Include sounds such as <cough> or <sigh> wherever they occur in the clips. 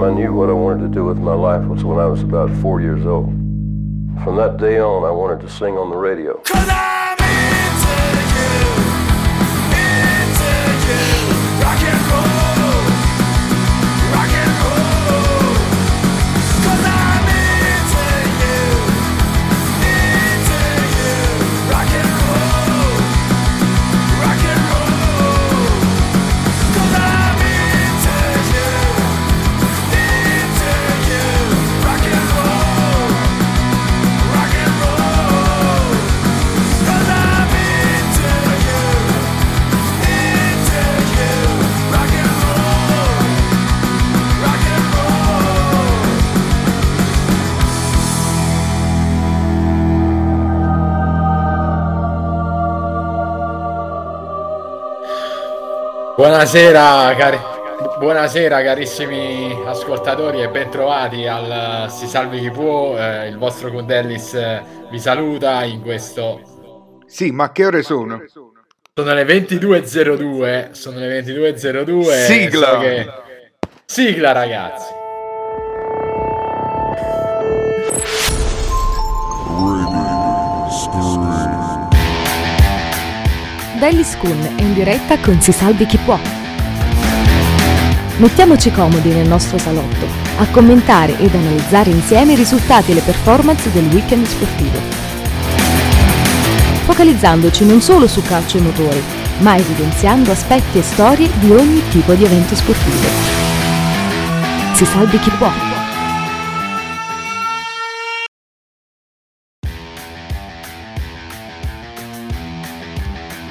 time I knew what I wanted to do with my life was when I was about four years old. From that day on, I wanted to sing on the radio. Connect! Buonasera, cari... Buonasera carissimi ascoltatori e bentrovati al Si Salvi Chi Può, eh, il vostro Condellis eh, vi saluta in questo... Sì, ma che ore sono? Sono le 22.02, sono le 22.02. Sigla! So che... Sigla ragazzi! Daily School è in diretta con Si Salvi Chi Può. Mettiamoci comodi nel nostro salotto a commentare ed analizzare insieme i risultati e le performance del weekend sportivo. Focalizzandoci non solo su calcio e motori, ma evidenziando aspetti e storie di ogni tipo di evento sportivo. Si salvi chi può.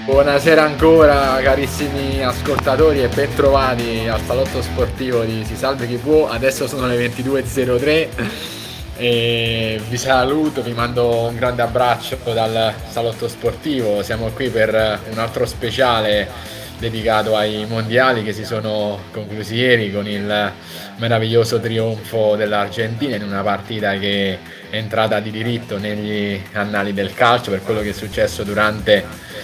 Buonasera ancora carissimi ascoltatori e bentrovati al salotto sportivo di Si Salve Chi Può. Adesso sono le 22.03 e vi saluto, vi mando un grande abbraccio dal salotto sportivo. Siamo qui per un altro speciale dedicato ai mondiali che si sono conclusi ieri con il meraviglioso trionfo dell'Argentina in una partita che è entrata di diritto negli annali del calcio per quello che è successo durante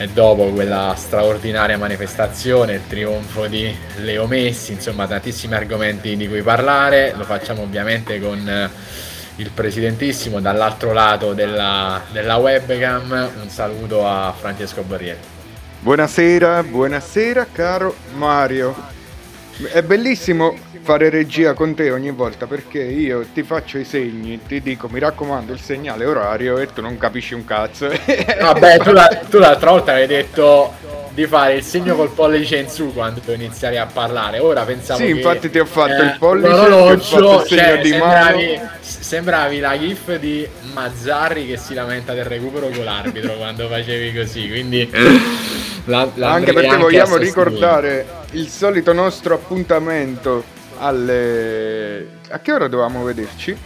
e dopo quella straordinaria manifestazione, il trionfo di Leo Messi, insomma tantissimi argomenti di cui parlare, lo facciamo ovviamente con il presidentissimo dall'altro lato della, della webcam, un saluto a Francesco Borrielli. Buonasera, buonasera caro Mario. È bellissimo fare regia con te ogni volta perché io ti faccio i segni, ti dico mi raccomando il segnale orario e tu non capisci un cazzo. <laughs> Vabbè, tu, la, tu l'altra volta avevi detto di fare il segno col pollice in su quando iniziare a parlare. Ora pensavo Sì, che, infatti ti ho fatto eh, il pollice, l'orologio, cioè, di sembravi, mano. sembravi la gif di Mazzarri che si lamenta del recupero con l'arbitro quando facevi così, quindi <laughs> la, la Anche perché a vogliamo ricordare il solito nostro appuntamento alle... A che ora dovevamo vederci?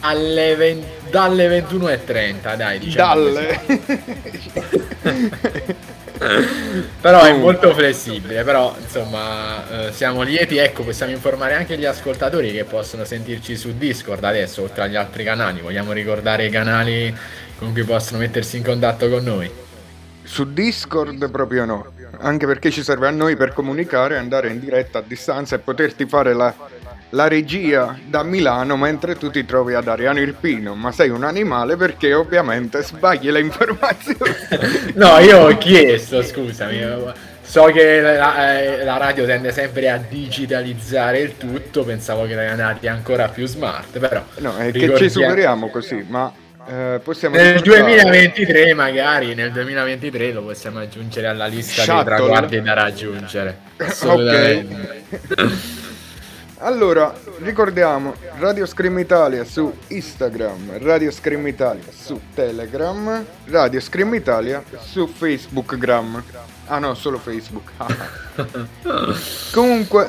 Alle 20 dalle 21.30, dai, diciamo Dalle... <laughs> però è molto flessibile, però insomma eh, siamo lieti, ecco, possiamo informare anche gli ascoltatori che possono sentirci su Discord adesso, oltre agli altri canali, vogliamo ricordare i canali con cui possono mettersi in contatto con noi. Su Discord proprio no, anche perché ci serve a noi per comunicare, andare in diretta a distanza e poterti fare la, la regia da Milano mentre tu ti trovi ad Ariano Irpino, ma sei un animale perché ovviamente sbagli le informazioni. <laughs> No, io ho chiesto, scusami. So che la, eh, la radio tende sempre a digitalizzare il tutto, pensavo che erano andati ancora più smart, però... No, è che ci superiamo così, ma eh, Nel ricordare- 2023 magari, nel 2023 lo possiamo aggiungere alla lista Shuttle. dei traguardi da raggiungere. <laughs> Assolutamente. Allora, ricordiamo Radio Scream Italia su Instagram, Radio Scream Italia su Telegram, Radio Scream Italia su Facebookgram. Ah no, solo Facebook. <laughs> Comunque,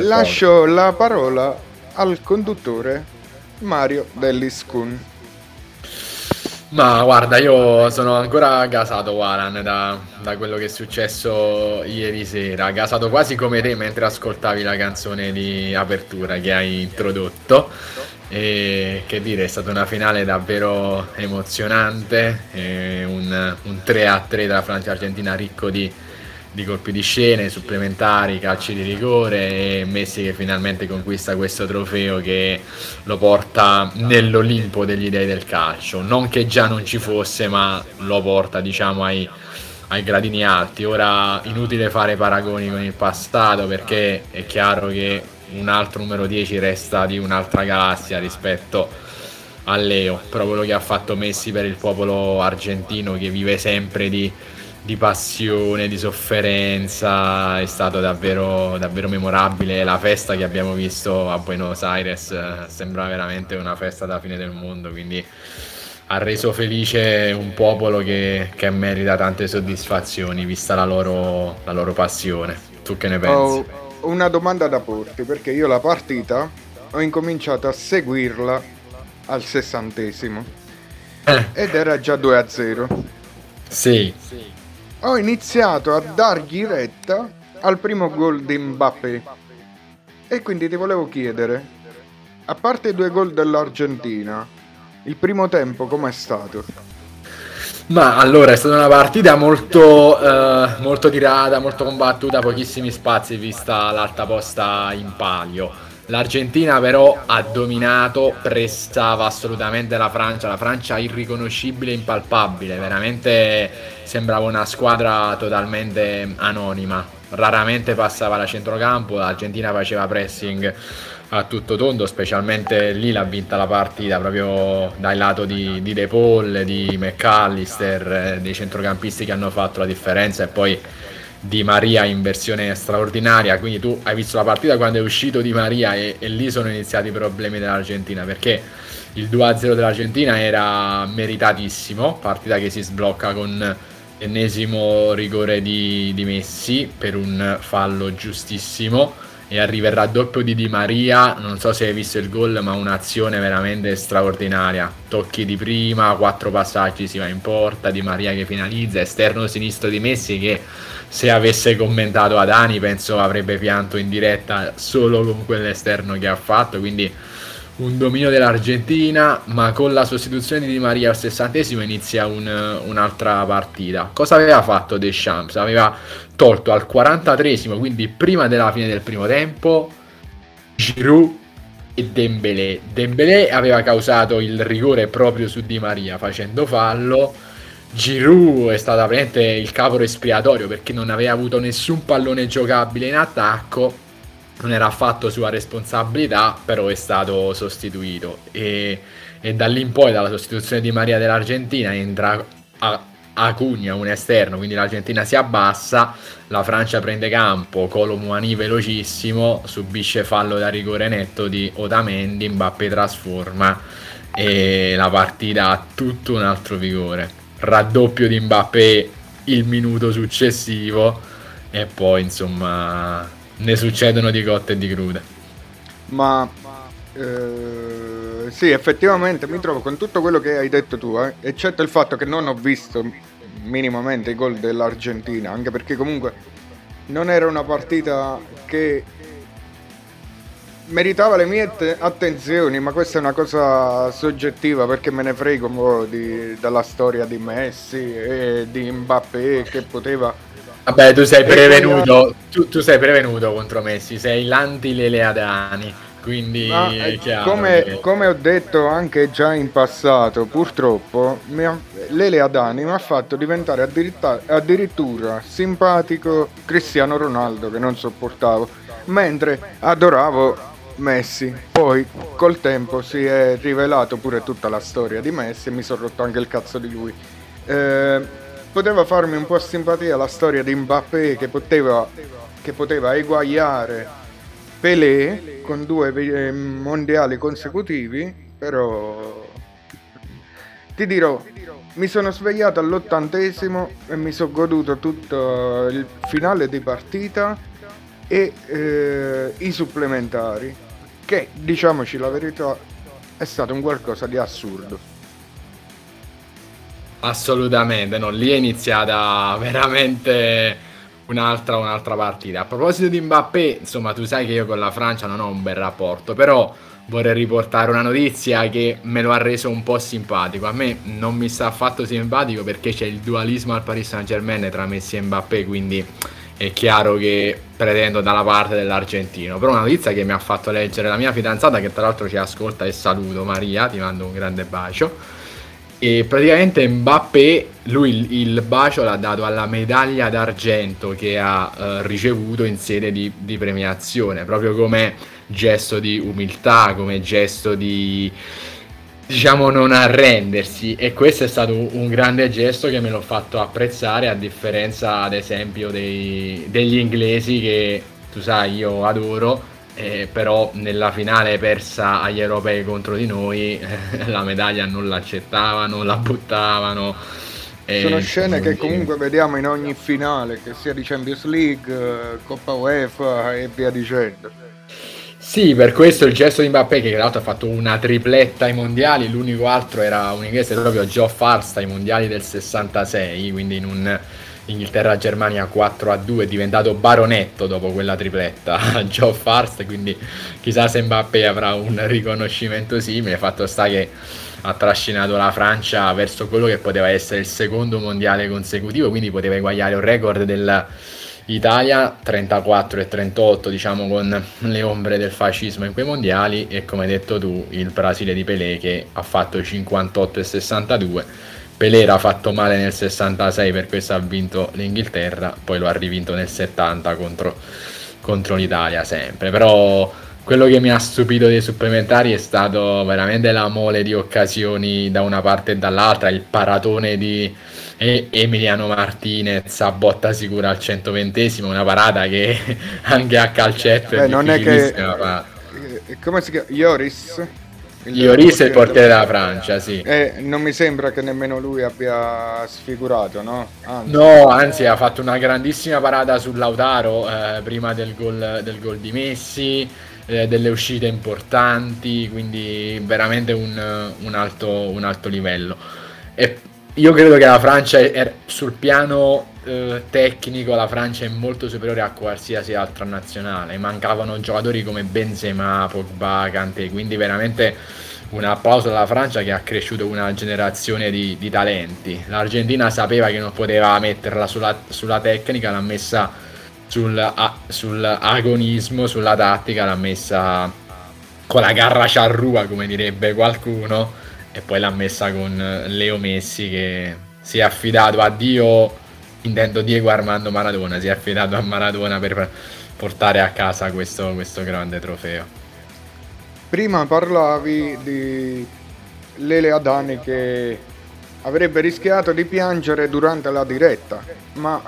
lascio la parola al conduttore Mario Delliskun. Ma guarda, io sono ancora gasato, Waran, da, da quello che è successo ieri sera. Gasato quasi come te mentre ascoltavi la canzone di apertura che hai introdotto. E che dire, è stata una finale davvero emozionante. e un, un 3-3 tra Francia e Argentina ricco di, di colpi di scene, supplementari, calci di rigore e Messi che finalmente conquista questo trofeo che lo porta nell'Olimpo degli dei del calcio. Non che già non ci fosse, ma lo porta diciamo ai, ai gradini alti. Ora inutile fare paragoni con il passato perché è chiaro che un altro numero 10 resta di un'altra galassia rispetto a Leo, però quello che ha fatto Messi per il popolo argentino che vive sempre di, di passione, di sofferenza, è stato davvero, davvero memorabile. La festa che abbiamo visto a Buenos Aires eh, sembra veramente una festa da fine del mondo, quindi ha reso felice un popolo che, che merita tante soddisfazioni, vista la loro, la loro passione. Tu che ne pensi? Ho una domanda da porti perché io la partita ho incominciato a seguirla al sessantesimo Eh, ed era già 2 a 0. sì, Ho iniziato a dargli retta al primo gol di Mbappé e quindi ti volevo chiedere, a parte i due gol dell'Argentina, il primo tempo com'è stato? Ma allora è stata una partita molto, eh, molto tirata, molto combattuta, pochissimi spazi vista l'alta posta in palio. L'Argentina però ha dominato, prestava assolutamente la Francia, la Francia irriconoscibile impalpabile, veramente sembrava una squadra totalmente anonima, raramente passava da centrocampo, l'Argentina faceva pressing a tutto tondo, specialmente lì l'ha vinta la partita proprio dal lato di, di De Paul, di McAllister, eh, dei centrocampisti che hanno fatto la differenza e poi Di Maria in versione straordinaria. Quindi tu hai visto la partita quando è uscito Di Maria e, e lì sono iniziati i problemi dell'Argentina perché il 2-0 dell'Argentina era meritatissimo, partita che si sblocca con l'ennesimo rigore di, di Messi per un fallo giustissimo e arriverà il doppio di Di Maria, non so se hai visto il gol, ma un'azione veramente straordinaria. Tocchi di prima, quattro passaggi si va in porta, Di Maria che finalizza, esterno sinistro di Messi che se avesse commentato Adani penso avrebbe pianto in diretta solo con quell'esterno che ha fatto, quindi un dominio dell'Argentina, ma con la sostituzione di Maria al sessantesimo inizia un, un'altra partita. Cosa aveva fatto Deschamps? Aveva tolto al 43esimo, quindi prima della fine del primo tempo, Giroud e Dembélé. Dembélé aveva causato il rigore proprio su Di Maria facendo fallo. Giroud è stato praticamente il capo espiatorio perché non aveva avuto nessun pallone giocabile in attacco non era affatto sua responsabilità, però è stato sostituito. E, e da lì in poi, dalla sostituzione di Maria dell'Argentina, entra a, Acugna, un esterno, quindi l'Argentina si abbassa, la Francia prende campo, Colo Muani velocissimo, subisce fallo da rigore netto di Otamendi, Mbappé trasforma e la partita ha tutto un altro vigore. Raddoppio di Mbappé il minuto successivo e poi insomma ne succedono di cotte e di crude. Ma eh, sì, effettivamente mi trovo con tutto quello che hai detto tu, eh, eccetto il fatto che non ho visto minimamente i gol dell'Argentina, anche perché comunque non era una partita che meritava le mie attenzioni, ma questa è una cosa soggettiva perché me ne frego di, dalla storia di Messi e di Mbappé che poteva Vabbè, tu sei prevenuto, tu, tu, sei prevenuto contro Messi, sei l'anti-Leleadani, quindi Ma, è eh, chiaro. Come, che... come, ho detto anche già in passato, purtroppo ha, Leleadani mi ha fatto diventare addirittura, addirittura simpatico Cristiano Ronaldo, che non sopportavo, mentre adoravo Messi. Poi col tempo si è rivelato pure tutta la storia di Messi e mi sono rotto anche il cazzo di lui. Eh, poteva farmi un po' simpatia la storia di Mbappé che poteva, che poteva eguagliare Pelé con due eh, mondiali consecutivi, però ti dirò, mi sono svegliato all'ottantesimo e mi sono goduto tutto il finale di partita e eh, i supplementari, che diciamoci la verità è stato un qualcosa di assurdo. Assolutamente, no, lì è iniziata veramente un'altra, un'altra partita. A proposito di Mbappé, insomma, tu sai che io con la Francia non ho un bel rapporto, però vorrei riportare una notizia che me lo ha reso un po' simpatico. A me non mi sta affatto simpatico perché c'è il dualismo al Paris Saint Germain tra Messi e Mbappé, quindi è chiaro che pretendo dalla parte dell'argentino. Però una notizia che mi ha fatto leggere la mia fidanzata, che tra l'altro ci ascolta e saluto Maria, ti mando un grande bacio e praticamente Mbappé, lui il, bacio l'ha dato alla medaglia d'argento che ha eh, ricevuto in sede di, di, premiazione, proprio come gesto di umiltà, come gesto di diciamo non arrendersi e questo è stato un grande gesto che me l'ho fatto apprezzare a differenza ad esempio dei, degli inglesi che tu sai io adoro eh, però nella finale persa agli europei contro di noi eh, <laughs> la medaglia non l'accettavano, la buttavano. Sono scene che comunque vediamo in ogni finale, che sia di Champions League, Coppa UEFA e via dicendo. Sì, per questo il gesto di Mbappé, che tra l'altro ha fatto una tripletta ai mondiali, l'unico altro era un inglese proprio Geoff Arst ai mondiali del 66, quindi in un Inghilterra-Germania 4 a 2 è diventato baronetto dopo quella tripletta <laughs> Joe Farst quindi chissà se Mbappé avrà un riconoscimento simile fatto sta che ha trascinato la Francia verso quello che poteva essere il secondo mondiale consecutivo quindi poteva eguagliare un record dell'Italia 34 e 38 diciamo con le ombre del fascismo in quei mondiali e come hai detto tu il Brasile di Pelé che ha fatto 58 e 62 Pelé era fatto male nel 66 per questo ha vinto l'Inghilterra, poi lo ha rivinto nel 70 contro, contro l'Italia sempre. Però quello che mi ha stupito dei supplementari è stato veramente la mole di occasioni da una parte e dall'altra, il paratone di Emiliano Martinez a botta sicura al 120 una parata che <laughs> anche a calcetto Beh, è non è che eh, come si chiama? Ioris Ioris è il portiere della Francia, sì. E eh, non mi sembra che nemmeno lui abbia sfigurato, no? Anzi. No, anzi ha fatto una grandissima parata sul Lautaro eh, prima del gol, del gol di Messi, eh, delle uscite importanti, quindi veramente un, un, alto, un alto livello. E io credo che la Francia è sul piano eh, tecnico la Francia è molto superiore a qualsiasi altra nazionale. Mancavano giocatori come Benzema, Pogba, Kanté, quindi veramente un applauso alla Francia che ha cresciuto una generazione di, di talenti. L'Argentina sapeva che non poteva metterla sulla, sulla tecnica, l'ha messa sul, a, sull'agonismo, sulla tattica, l'ha messa con la garra charrua, come direbbe qualcuno, e poi l'ha messa con Leo Messi che si è affidato a Dio, intendo Diego Armando Maradona, si è affidato a Maradona per portare a casa questo, questo grande trofeo. Prima parlavi di Lele Adani che avrebbe rischiato di piangere durante la diretta, ma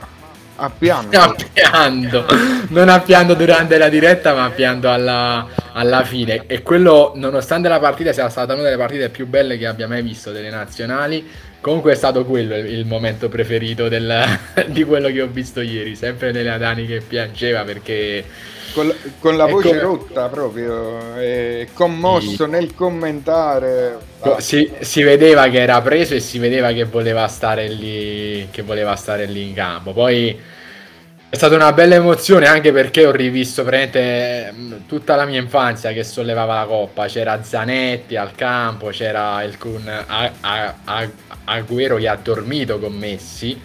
ha pianto. <laughs> Ha pianto, non ha pianto durante la diretta, ma ha pianto alla, alla, fine. E quello, nonostante la partita sia stata una delle partite più belle che abbia mai visto delle nazionali, comunque è stato quello il, momento preferito del, <laughs> di quello che ho visto ieri. Sempre Lele Adani che piangeva perché con, con la voce come... rotta proprio, è commosso sì. nel commentare. Si, si, vedeva che era preso e si vedeva che voleva stare lì, che voleva stare lì in campo. Poi è stata una bella emozione anche perché ho rivisto praticamente mm, tutta la mia infanzia che sollevava la coppa. C'era Zanetti al campo, c'era il Kun Agüero che ha dormito con Messi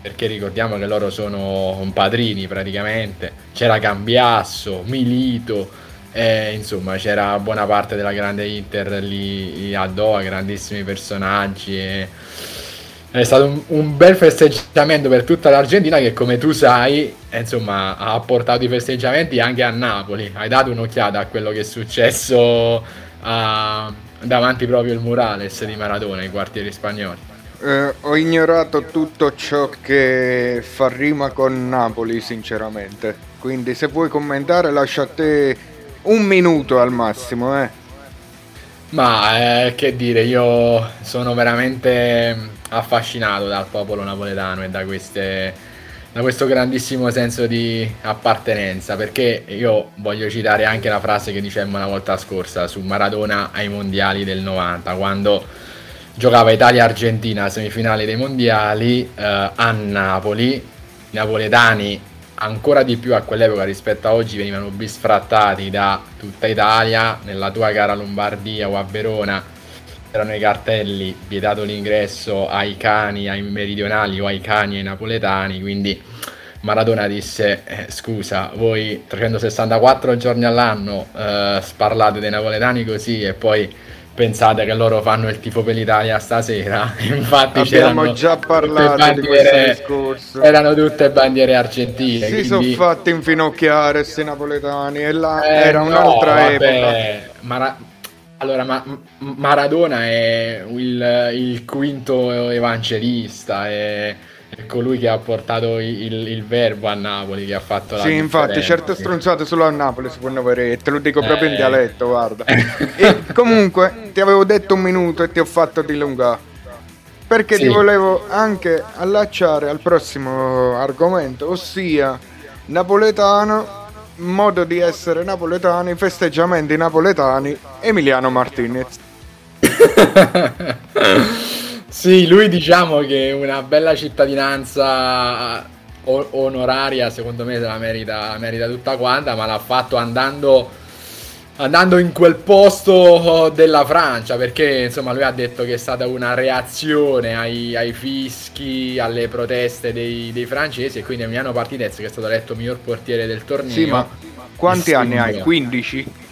perché ricordiamo che loro sono padrini praticamente, c'era Cambiasso, Milito, eh, insomma c'era buona parte della grande Inter lì a Doha, grandissimi personaggi. E... È stato un, un, bel festeggiamento per tutta l'Argentina che come tu sai insomma, ha portato i festeggiamenti anche a Napoli. Hai dato un'occhiata a quello che è successo a, davanti proprio il murales di Maradona, i quartieri spagnoli. Eh, ho ignorato tutto ciò che fa rima con Napoli, sinceramente. Quindi se vuoi commentare lascio a te un minuto al massimo, eh. Ma eh, che dire, io sono veramente affascinato dal popolo napoletano e da, queste, da questo grandissimo senso di appartenenza, perché io voglio citare anche la frase che dicemmo la volta scorsa su Maradona ai mondiali del 90, quando giocava Italia-Argentina semifinali dei mondiali eh, a Napoli. I napoletani ancora di più a quell'epoca rispetto a oggi venivano bisfrattati da tutta Italia. Nella tua gara Lombardia o a Verona erano i cartelli vietato l'ingresso ai cani, ai meridionali o ai cani ai napoletani. Quindi Maradona disse: eh, Scusa, voi 364 giorni all'anno eh, sparlate dei napoletani così e poi pensate che loro fanno il tifo per l'Italia stasera. <laughs> Infatti abbiamo già parlato bandiere, di questo discorso. Erano tutte bandiere argentine. Si quindi... sono fatti infinocchiare questi napoletani e là eh, era un'altra no, epoca. Mara... Allora, ma... Maradona è il, il quinto evangelista. È è colui che ha portato il, il, verbo a Napoli, che ha fatto la Sì, infatti, certe stronzate solo a Napoli si fanno vedere, te lo dico proprio eh. in dialetto, guarda. <laughs> e comunque, ti avevo detto un minuto e ti ho fatto dilungare. Perché sì. ti volevo anche allacciare al prossimo argomento, ossia napoletano, modo di essere napoletani, festeggiamenti napoletani, Emiliano Martinez. <laughs> Sì, lui diciamo che una bella cittadinanza onoraria, secondo me se la merita, merita tutta quanta, ma l'ha fatto andando, andando in quel posto della Francia, perché insomma lui ha detto che è stata una reazione ai, ai fischi, alle proteste dei, dei, francesi e quindi Emiliano Partitez che è stato eletto miglior portiere del torneo. Sì, ma quanti anni hai? 15?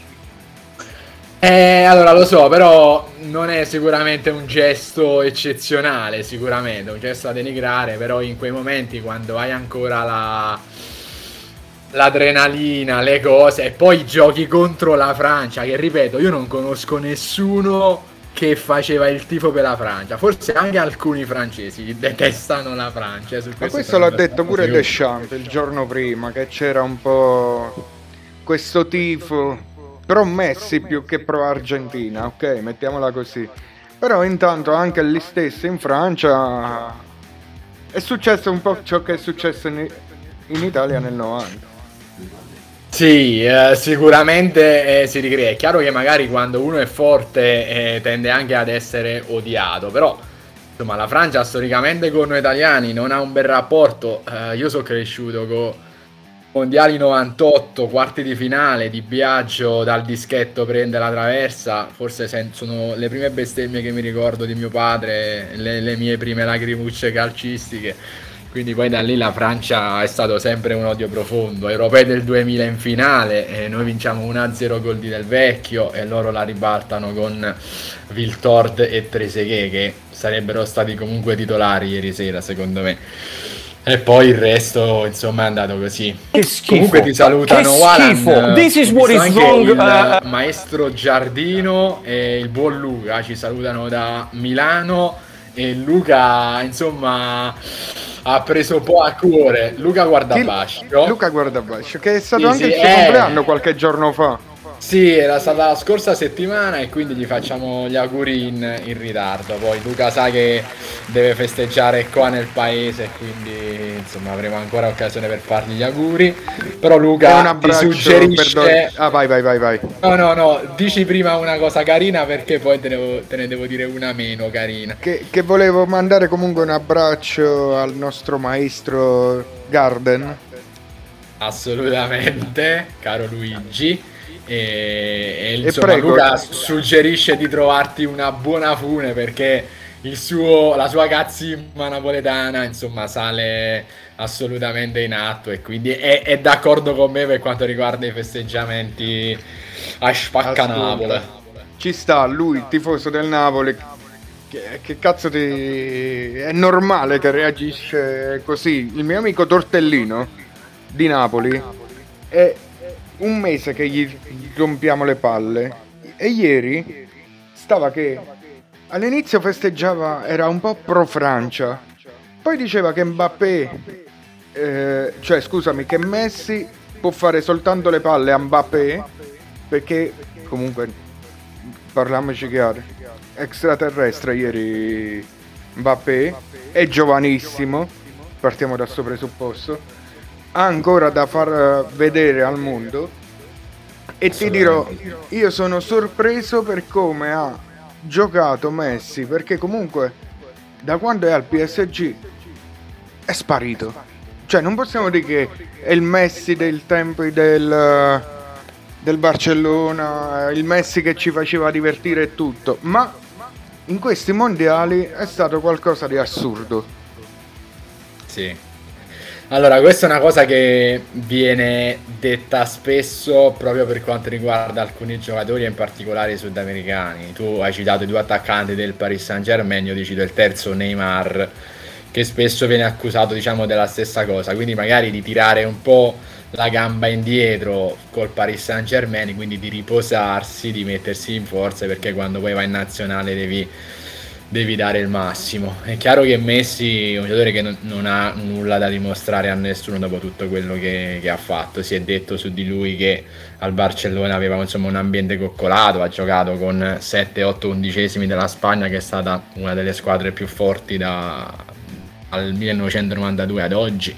Eh, allora lo so, però non è sicuramente un gesto eccezionale, sicuramente, un gesto da denigrare, però in quei momenti quando hai ancora la l'adrenalina, le cose e poi giochi contro la Francia, che ripeto, io non conosco nessuno che faceva il tifo per la Francia. Forse anche alcuni francesi detestano la Francia. Questo Ma questo l'ha detto pure Deschamps il giorno prima, che c'era un po' questo tifo pro Messi più che pro Argentina, ok, mettiamola così. Però intanto anche lì stesso in Francia è successo un po' ciò che è successo in, in Italia nel 90. Sì, eh, sicuramente eh, si ricrea. È chiaro che magari quando uno è forte eh, tende anche ad essere odiato, però insomma, la Francia storicamente con noi italiani non ha un bel rapporto. Eh, io sono cresciuto con Mondiali 98, quarti di finale, di Biagio dal dischetto prende la traversa, forse sono le prime bestemmie che mi ricordo di mio padre, le, le mie prime lacrimucce calcistiche. Quindi poi da lì la Francia è stato sempre un odio profondo. Europei del 2000 in finale, noi vinciamo 1-0 gol di Del Vecchio e loro la ribaltano con Viltord e Trezeguet che sarebbero stati comunque titolari ieri sera secondo me. E poi il resto, insomma, è andato così. Che schifo. Comunque ti salutano Walan, This is what is wrong. Il uh... maestro Giardino e il buon Luca ci salutano da Milano. E Luca, insomma, ha preso po' a cuore. Luca Guardabascio. Luca Guardabascio, che è stato Sì, anche sì, il suo eh. compleanno qualche giorno fa. Sì, era stata la scorsa settimana e quindi gli facciamo gli auguri in, in ritardo. Poi Luca sa che deve festeggiare qua nel paese, quindi insomma avremo ancora occasione per fargli gli auguri. Però E Luca ti suggerisce... Ah, vai, vai, vai, vai. No, no, no, dici prima una cosa carina perché poi te ne, devo- te ne devo dire una meno carina. Che, che volevo mandare comunque un abbraccio al nostro maestro Garden. Assolutamente, caro Luigi. E, e, insomma, prego. Luca suggerisce di trovarti una buona fune perché suo, la sua cazzimma napoletana insomma sale assolutamente in atto e quindi è, è d'accordo con me per quanto riguarda i festeggiamenti a Spaccanapoli. Ci sta lui, tifoso del Napoli. Che, che cazzo di. È normale che reagisce così. Il mio amico Tortellino di Napoli è un mese che gli rompiamo le palle. E ieri stava che all'inizio festeggiava, era un po' pro Francia. Poi diceva che Mbappé, eh, cioè scusami, che Messi può fare soltanto le palle a Mbappé perché comunque parliamoci chiaro extraterrestre ieri Mbappé è giovanissimo partiamo da questo presupposto ha ancora da far eh, vedere al mondo e ti dirò io sono sorpreso per come ha giocato Messi perché comunque da quando è al PSG è sparito cioè non possiamo dire che è il Messi del tempo del del Barcellona, il Messi che ci faceva divertire e tutto, ma in questi mondiali è stato qualcosa di assurdo. Sì. Allora, questa è una cosa che viene detta spesso proprio per quanto riguarda alcuni giocatori, in particolare i sudamericani. Tu hai citato i due attaccanti del Paris Saint Germain, io ti cito il terzo Neymar, che spesso viene accusato, diciamo, della stessa cosa. Quindi magari di tirare un po' la gamba indietro col Paris Saint Germain, quindi di riposarsi, di mettersi in forza, perché quando poi vai in nazionale devi devi dare il massimo. È chiaro che Messi è un giocatore che non, non ha nulla da dimostrare a nessuno dopo tutto quello che, che ha fatto. Si è detto su di lui che al Barcellona aveva insomma un ambiente coccolato, ha giocato con 7-8 undicesimi della Spagna che è stata una delle squadre più forti da, al 1992 ad oggi.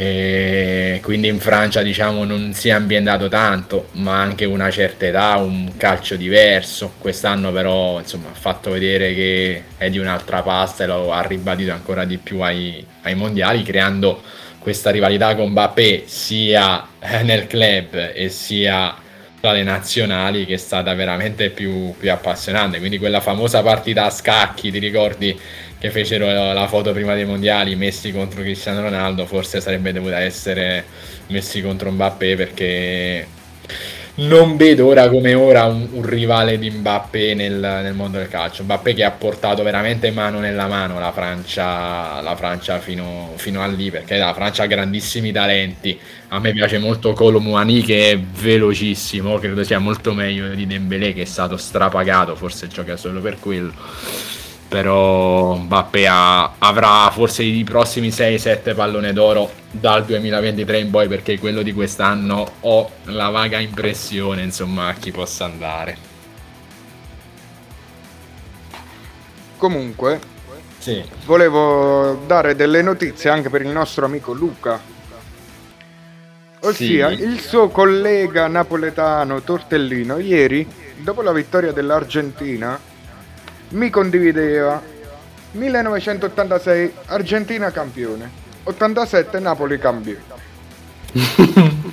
E quindi in Francia diciamo non si è ambientato tanto ma anche una certa età un calcio diverso. Quest'anno però insomma ha fatto vedere che è di un'altra pasta e lo ha ribadito ancora di più ai, ai mondiali creando questa rivalità con Mbappé sia nel club e sia tra le nazionali che è stata veramente più, più appassionante. Quindi quella famosa partita a scacchi ti ricordi che fecero la foto prima dei mondiali Messi contro Cristiano Ronaldo forse sarebbe dovuta essere Messi contro Mbappé perché non vedo ora come ora un, un rivale di Mbappé nel, nel, mondo del calcio. Mbappé che ha portato veramente mano nella mano la Francia, la Francia fino, fino, a lì perché la Francia ha grandissimi talenti. A me piace molto Colo Muani che è velocissimo credo sia molto meglio di Dembélé che è stato strapagato forse gioca solo per quello però Mbappé avrà forse i prossimi 6-7 pallone d'oro dal 2023 in poi perché quello di quest'anno ho la vaga impressione insomma a chi possa andare comunque sì. volevo dare delle notizie anche per il nostro amico Luca ossia sì. il suo collega napoletano Tortellino ieri dopo la vittoria dell'Argentina mi condivideva 1986 Argentina campione, 87 Napoli campione. <laughs>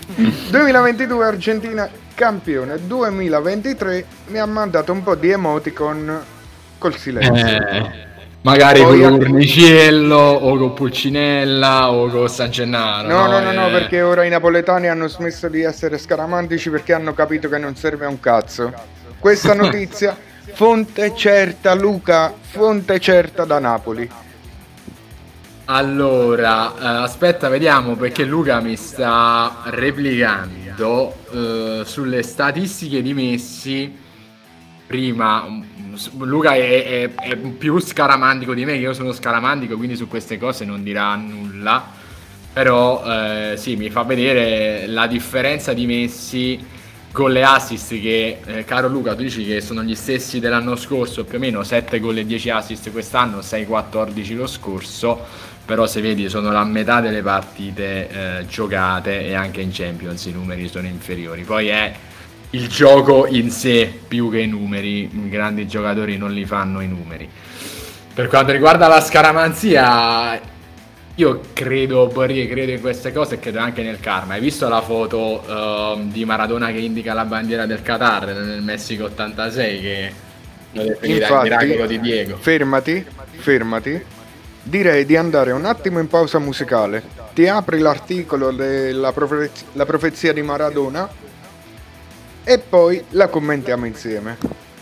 2022 Argentina campione, 2023 mi ha mandato un po' di emoticon col silenzio. Eh, magari Poi con Urniciello o con Pulcinella o con San Gennaro. No, no, no, no, Eh, perché ora i napoletani hanno smesso di essere scaramantici perché hanno capito che non serve a un cazzo. Questa <laughs> notizia, fonte certa, Luca, fonte certa da Napoli. Allora, eh, aspetta, vediamo perché Luca mi sta replicando eh, sulle statistiche di Messi. Prima, mm, Luca è, è- è più scaramantico di me, che io sono scaramantico, quindi su queste cose non dirà nulla. Però eh, sì, mi fa vedere la differenza di Messi con le assist che, eh, caro Luca, tu dici che sono gli stessi dell'anno scorso, più o meno 7 gol e 10 assist quest'anno, 6-14 lo scorso però se vedi sono la metà delle partite eh, giocate e anche in Champions i numeri sono inferiori. Poi è il gioco in sé più che i numeri, i grandi giocatori non li fanno i numeri. Per quanto riguarda la scaramanzia, io credo, Borri, credo in queste cose e credo anche nel karma. Hai visto la foto ehm, di Maradona che indica la bandiera del Qatar nel Messico 86 che lo definirà il miracolo di Diego? fermati, fermati. Direi di andare un attimo in pausa musicale. Ti apri l'articolo della profez- la profezia di Maradona e poi la commentiamo insieme.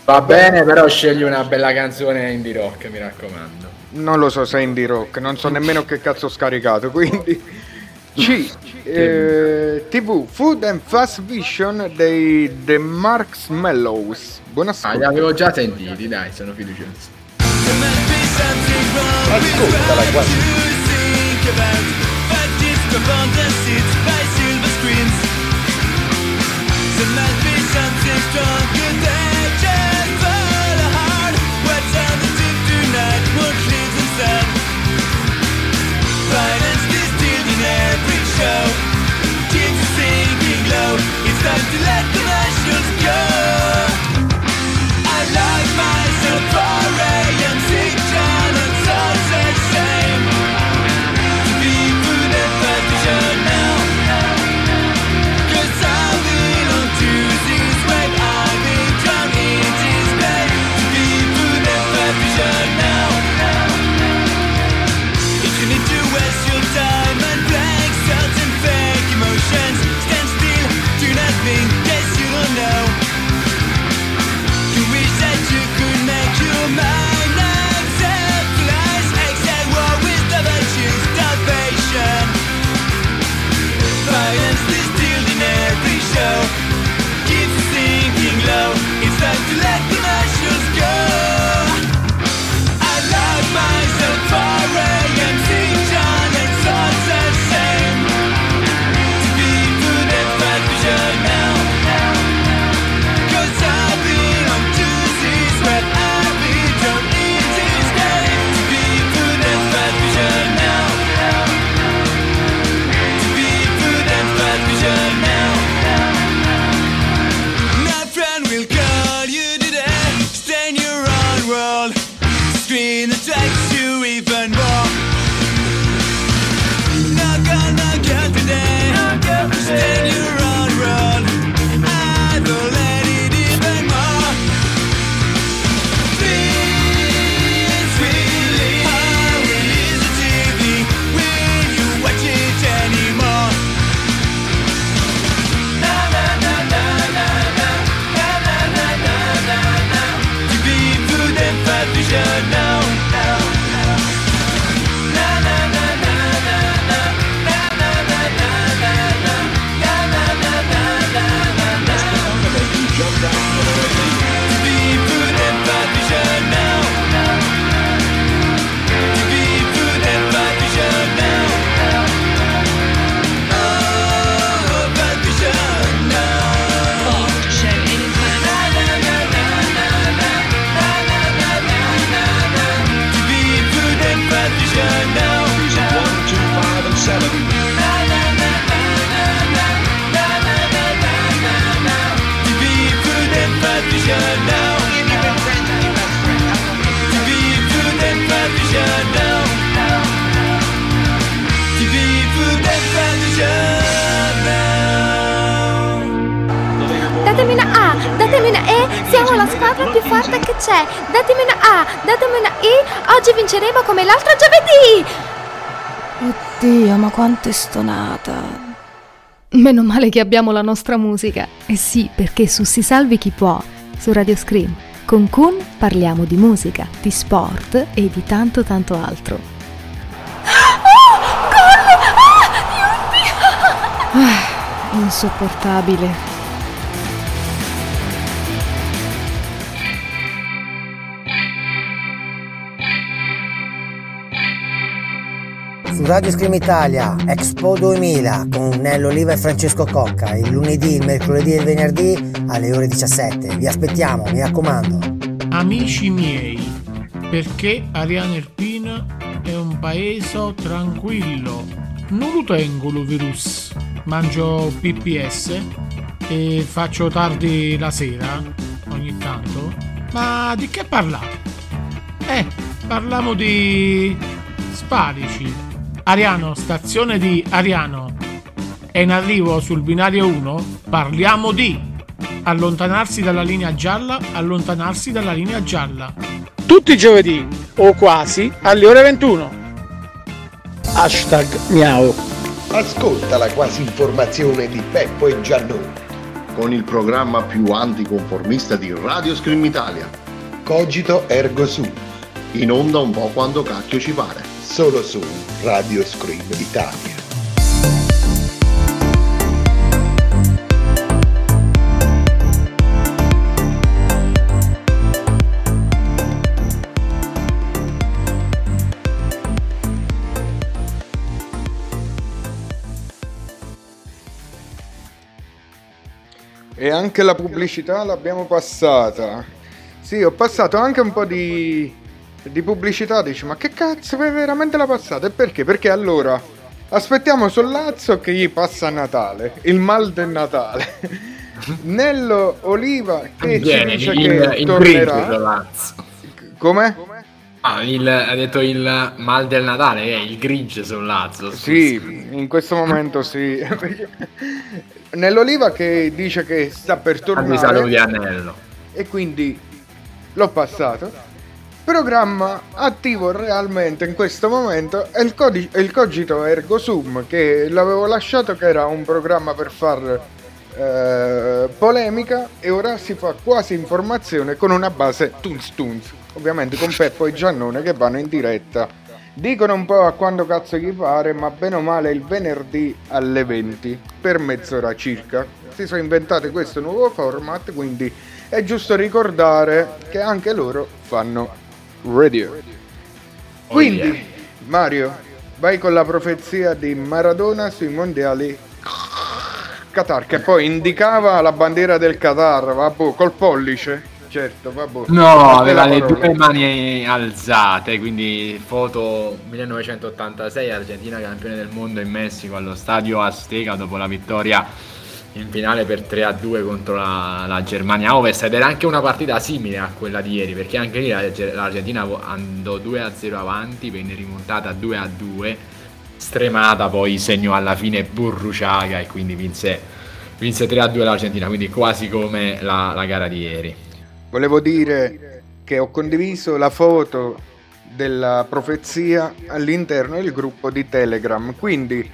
Va bene, però scegli una bella canzone indie rock, mi raccomando. Non lo so se è indie rock, non so nemmeno che cazzo ho scaricato, quindi... <laughs> C. eh, TV Food and Fast Vision dei The Marshmallows. Buon Ah, ascolto. li avevo già sentiti, dai, sono fiducioso. Ascoltala, go. Kids are singing low. It's time to let the nationals go. let Oddio, ma quanto è stonata. Meno male che abbiamo la nostra musica. Eh sì, perché su Si Salvi Chi Può, su Radio Scream, con Kun parliamo di musica, di sport e di tanto tanto altro. Ah, insopportabile. Radio Scream Italia, Expo 2000 con Nello Oliva e Francesco Cocca, il lunedì, il mercoledì e il venerdì alle ore 17. Vi aspettiamo, mi raccomando. Amici miei, perché Ariano Irpina è un paese tranquillo. Non lo tengo lo virus, mangio PPS e faccio tardi la sera, ogni tanto. Ma di che parlate? Eh, parliamo di spadici. Ariano, stazione di Ariano. È in arrivo sul binario 1? Parliamo di allontanarsi dalla linea gialla, allontanarsi dalla linea gialla. Tutti i giovedì, o quasi, alle ore 21. Hashtag miau. Ascolta la quasi informazione di Peppo e Giannone. con il programma più anticonformista di Radio Scream Italia. Cogito ergo sum. In onda un po' quando cacchio ci pare. Solo su Radio Scream Italia. E anche la pubblicità l'abbiamo passata. Sì, ho passato anche un po' di, di pubblicità. Dici, ma che cazzo, vai veramente la passata? E perché? Perché allora aspettiamo Sollazzo che gli passa Natale, il mal del Natale. <laughs> Nello Oliva che Viene, ci dice il, che il tornerà. Sollazzo. Come? Ah, il- ha detto il mal del Natale, è il grigio Sollazzo. scusa. Sì, in questo momento sì. <laughs> Nell'Oliva che dice che sta per saluti tornare a Nello. e quindi l'ho passato. Programma attivo realmente in questo momento è il, codi- è il Cogito Ergo Sum che l'avevo lasciato che era un programma per far eh, polemica e ora si fa quasi informazione con una base tunz tunz. Ovviamente con Peppo e Giannone che vanno in diretta. Dicono un po' a quando cazzo gli pare, ma bene o male il venerdì alle 20 per mezz'ora circa. Si sono inventate questo nuovo format, quindi è giusto ricordare che anche loro fanno radio. Quindi, yeah. Mario, vai con la profezia di Maradona sui mondiali Qatar, che poi indicava la bandiera del Qatar, vabbè, col pollice. Certo, vabbè. No, aveva le due mani alzate, quindi foto 1986, Argentina campione del mondo in Messico allo stadio Azteca dopo la vittoria in finale per 3-2 contro la, la Germania Ovest ed era anche una partita simile a quella di ieri perché anche lì la- l'Argentina andò 2-0 avanti, venne rimontata 2-2, stremata poi segno alla fine Burruciaga e quindi vinse, vinse 3-2 l'Argentina, quindi quasi come la- la gara di ieri. Volevo dire che ho condiviso la foto della profezia all'interno del gruppo di Telegram. Quindi,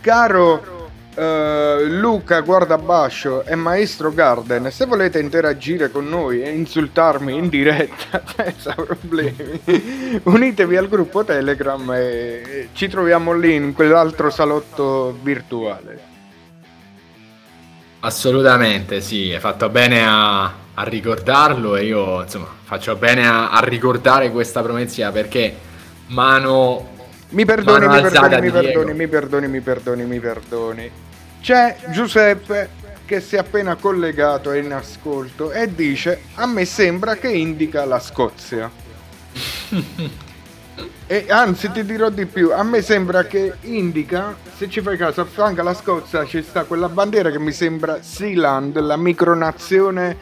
caro eh, Luca Guardabascio e Maestro Garden, se volete interagire con noi e insultarmi in diretta <laughs> senza problemi, unitevi al gruppo Telegram e ci troviamo lì in quell'altro salotto virtuale. Assolutamente sì, hai fatto bene a, a ricordarlo e io insomma faccio bene a, a ricordare questa promessa perché mano Mi perdoni, mi perdoni, mi perdoni, mi perdoni, mi perdoni, mi perdoni. C'è Giuseppe che si è appena collegato e in ascolto e dice a me sembra che indica la Scozia. <laughs> e anzi ti dirò di più, a me sembra che indica, se ci fai caso, a fianco alla Scozia ci sta quella bandiera che mi sembra Sealand, la micronazione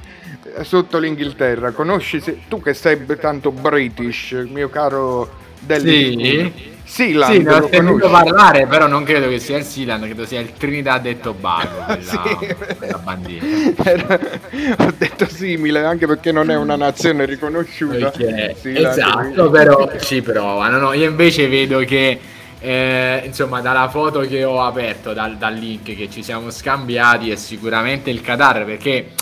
eh, sotto l'Inghilterra. Conosci se- tu che sei tanto British, mio caro Delli? Sì? Sealand Sì, ne ho sentito parlare, però non credo che sia il Sealand, credo sia il Trinidad e Tobago, <laughs> quella, Sì. quella bandiera. <laughs> Era- ho detto simile anche perché non è una nazione riconosciuta. Perché- esatto, però ci provano. No, io invece vedo che, eh, insomma, dalla foto che ho aperto, dal, dal link che ci siamo scambiati, è sicuramente il Qatar perché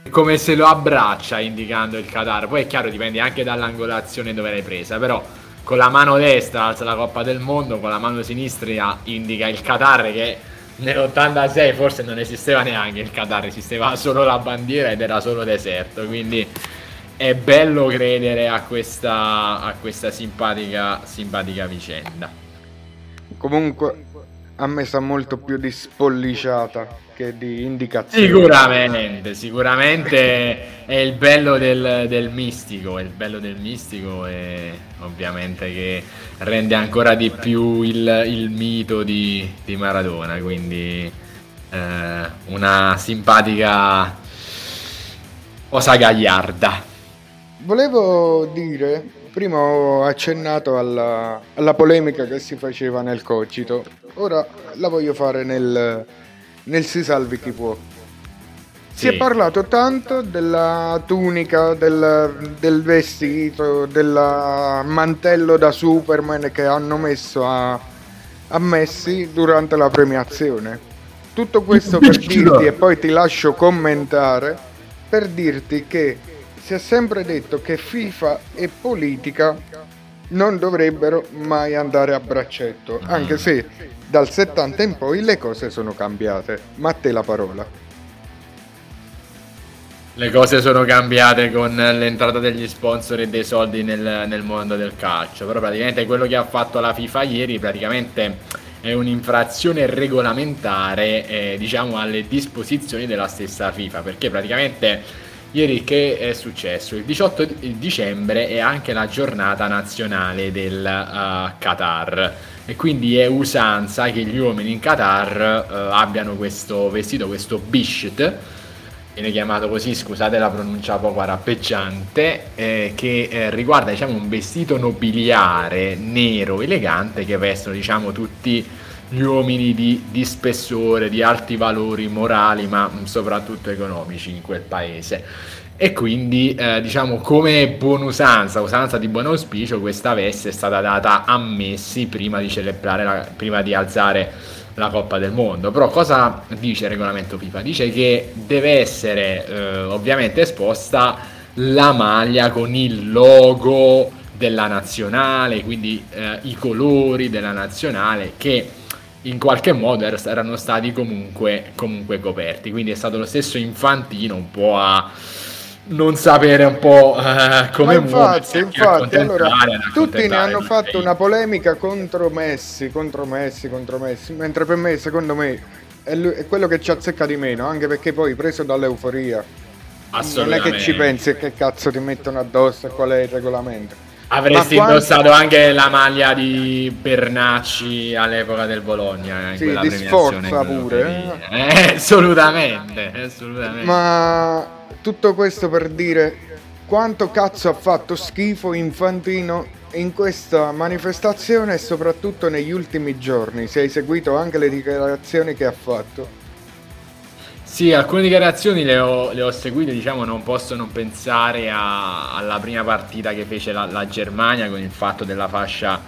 è come se lo abbraccia indicando il Qatar. Poi è chiaro, dipende anche dall'angolazione dove l'hai presa, però con la mano destra alza la Coppa del Mondo, con la mano sinistra indica il Qatar che nell'86 forse non esisteva neanche il Qatar, esisteva solo la bandiera ed era solo deserto, quindi è bello credere a questa, a questa simpatica, simpatica vicenda. Comunque a me sa molto più di spolliciata che di indicazione. Sicuramente, sicuramente è il bello del, del mistico, è il bello del mistico e ovviamente che rende ancora di più il, il mito di, di Maradona, quindi eh, una simpatica cosa gagliarda. Volevo dire, prima ho accennato alla, alla polemica che si faceva nel cogito, ora la voglio fare nel, nel si salvi chi può. Si Sì. è parlato tanto della tunica, del, del vestito, del mantello da Superman che hanno messo a, a Messi durante la premiazione. Tutto questo <laughs> per dirti, e poi ti lascio commentare, per dirti che si è sempre detto che FIFA e politica non dovrebbero mai andare a braccetto, anche se dal 70 in poi le cose sono cambiate. Ma a te la parola. Le cose sono cambiate con l'entrata degli sponsor e dei soldi nel, nel mondo del calcio, però praticamente quello che ha fatto la FIFA ieri praticamente è un'infrazione regolamentare eh, diciamo alle disposizioni della stessa FIFA, perché praticamente ieri che è successo? Il 18 di- dicembre è anche la giornata nazionale del eh, Qatar e quindi è usanza che gli uomini in Qatar eh, abbiano questo vestito, questo bisht viene chiamato così, scusate la pronuncia poco arappeggiante, eh, che eh, riguarda diciamo, un vestito nobiliare nero elegante che vestono diciamo, tutti gli uomini di, di spessore, di alti valori morali, ma soprattutto economici in quel paese. E quindi, eh, diciamo, come buona usanza, usanza di buon auspicio, questa veste è stata data a Messi prima di celebrare, la- prima di alzare la Coppa del Mondo. Però cosa dice il regolamento FIFA? Dice che deve essere eh, ovviamente esposta la maglia con il logo della nazionale, quindi eh, i colori della nazionale che in qualche modo er- erano stati comunque, comunque coperti. Quindi è stato lo stesso Infantino un po' a non sapere un po' eh, come infatti, muoversi, infatti, allora, tutti ne hanno fatto una polemica contro Messi, contro Messi, contro Messi, mentre per me, secondo me, è, lui- è quello che ci azzecca di meno, anche perché poi preso dall'euforia. Non è che ci pensi che cazzo ti mettono addosso e qual è il regolamento. Avresti quanto- indossato anche la maglia di Bernacci all'epoca del Bologna. In Sì, quella di Sforza pure, che- Eh, <laughs> assolutamente, assolutamente. Ma tutto questo per dire quanto cazzo ha fatto schifo Infantino in questa manifestazione e soprattutto negli ultimi giorni. Se hai seguito anche le dichiarazioni che ha fatto. Sì, alcune dichiarazioni le ho, le ho seguite, diciamo, non posso non pensare a- alla prima partita che fece la, la Germania con il fatto della fascia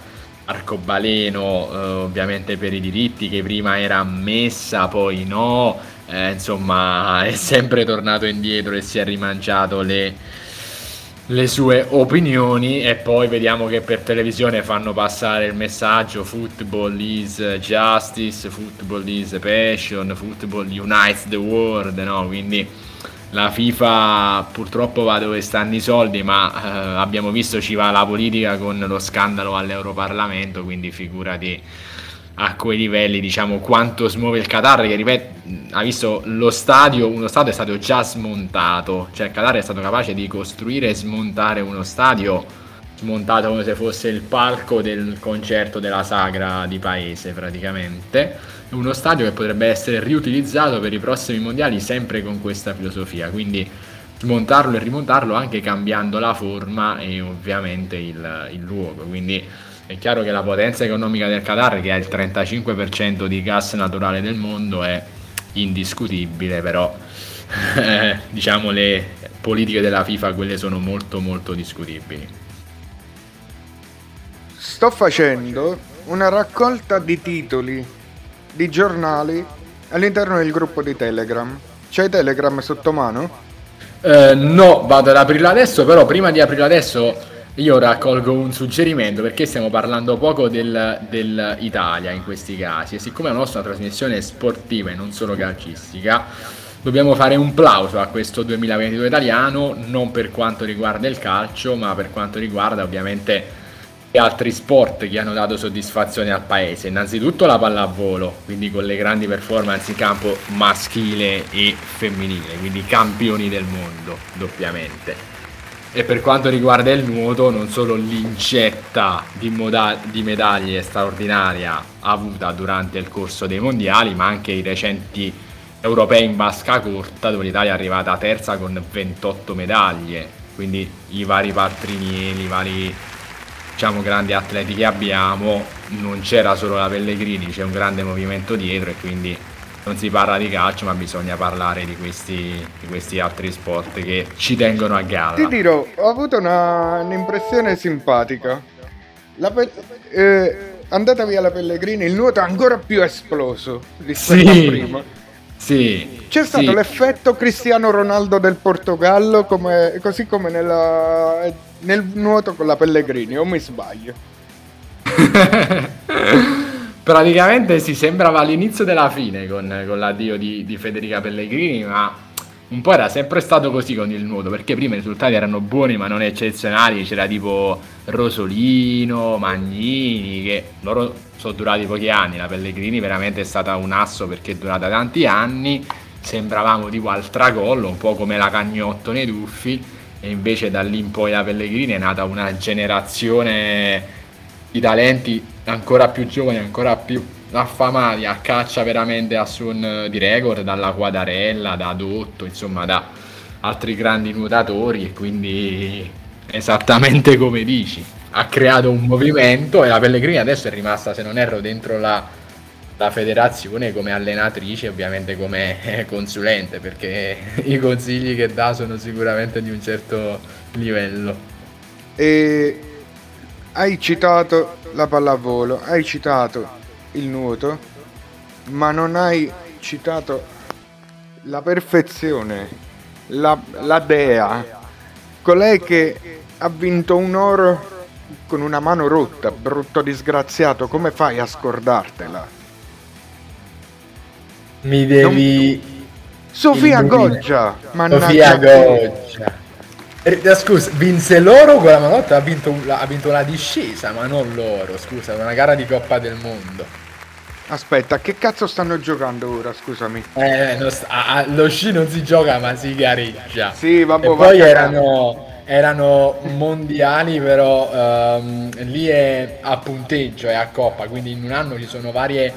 arcobaleno, eh, ovviamente per i diritti, che prima era ammessa, poi no, eh, insomma <laughs> è sempre tornato indietro e si è rimangiato le, le sue opinioni e poi vediamo che per televisione fanno passare il messaggio football is justice, football is passion, football unites the world, no? Quindi la FIFA purtroppo va dove stanno i soldi, ma eh, abbiamo visto ci va la politica con lo scandalo all'Europarlamento, quindi figurati a quei livelli, diciamo, quanto smuove il Qatar, che ripeto, ha visto lo stadio, uno stadio è stato già smontato, cioè il Qatar è stato capace di costruire e smontare uno stadio smontato come se fosse il palco del concerto della sagra di paese praticamente, uno stadio che potrebbe essere riutilizzato per i prossimi mondiali sempre con questa filosofia, quindi smontarlo e rimontarlo anche cambiando la forma e ovviamente il, il luogo, quindi È chiaro che la potenza economica del Qatar, che ha il 35% di gas naturale del mondo, è indiscutibile, però eh, <laughs> diciamo le politiche della FIFA quelle sono molto molto discutibili. Sto facendo una raccolta di titoli di giornali all'interno del gruppo di Telegram. C'hai Telegram sotto mano? Eh, no, vado ad aprirlo adesso, però prima di aprirlo adesso io raccolgo un suggerimento perché stiamo parlando poco del, dell'Italia in questi casi e siccome la nostra trasmissione è sportiva e non solo calcistica, dobbiamo fare un plauso a questo 2022 italiano, non per quanto riguarda il calcio, ma per quanto riguarda ovviamente gli altri sport che hanno dato soddisfazione al paese. Innanzitutto la pallavolo, quindi con le grandi performance in campo maschile e femminile, quindi campioni del mondo doppiamente. E per quanto riguarda il nuoto, non solo l'incetta di, moda- di medaglie straordinaria avuta durante il corso dei mondiali, ma anche i recenti europei in vasca corta, dove l'Italia è arrivata terza con 28 medaglie. Quindi i vari Paltrinieri, i vari diciamo, grandi atleti che abbiamo, non c'era solo la Pellegrini, c'è un grande movimento dietro e quindi non si parla di calcio, ma bisogna parlare di questi, di questi altri sport che ci tengono a Ti galla. dirò, ho avuto una- un'impressione simpatica. La pe- eh, andata via la Pellegrini, il nuoto è ancora più esploso rispetto Sì. a prima. Sì, C'è stato sì. l'effetto Cristiano Ronaldo del Portogallo, come- così come nella- nel nuoto con la Pellegrini, o mi sbaglio? <laughs> Praticamente si sembrava l'inizio della fine con, con l'addio di, di Federica Pellegrini, ma un po' era sempre stato così con il nuoto, perché prima i risultati erano buoni ma non eccezionali, c'era tipo Rosolino, Magnini, che loro sono durati pochi anni, la Pellegrini veramente è stata un asso perché è durata tanti anni, sembravamo tipo al tracollo, un po' come la Cagnotto nei Duffi, e invece da lì in poi la Pellegrini è nata una generazione di talenti ancora più giovani, ancora più affamati a caccia veramente a suon di record, dalla Quadarella, da Dotto, insomma da altri grandi nuotatori e quindi esattamente come dici, ha creato un movimento e la Pellegrini adesso è rimasta, se non erro, dentro la, la federazione come allenatrice e ovviamente come eh, consulente perché <laughs> i consigli che dà sono sicuramente di un certo livello. E hai citato la pallavolo, hai citato il nuoto, ma non hai citato la perfezione, la, la dea, colei che ha vinto un oro con una mano rotta, brutto disgraziato, come fai a scordartela? Mi devi... Sofia Illumina. Goggia, Sofia. Goggia. Eh, Scusa, vinse l'oro con la manotta, ha vinto, ha vinto la discesa, ma non l'oro, scusa, una gara di Coppa del Mondo. Aspetta, che cazzo stanno giocando ora, scusami? Eh, sta- a- lo sci non si gioca, ma si gareggia. Sì, vabbè, e poi erano, erano mondiali, però ehm, lì è a punteggio, è a coppa, quindi in un anno ci sono varie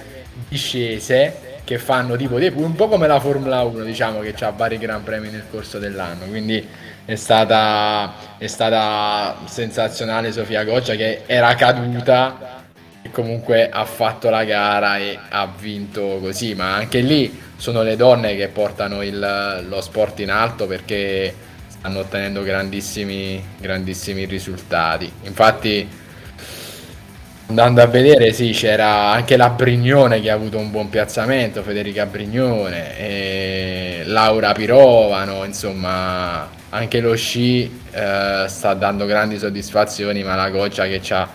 discese che fanno tipo dei un po' come la Formula 1, diciamo che ha vari gran premi nel corso dell'anno, quindi è stata, è stata sensazionale Sofia Goggia che era caduta e comunque ha fatto la gara e ha vinto così, ma anche lì sono le donne che portano il- lo sport in alto perché stanno ottenendo grandissimi, grandissimi risultati. Infatti, andando a vedere, sì, c'era anche la Brignone che ha avuto un buon piazzamento, Federica Brignone, e Laura Pirovano, insomma, anche lo sci eh, sta dando grandi soddisfazioni, ma la Goccia che ci ha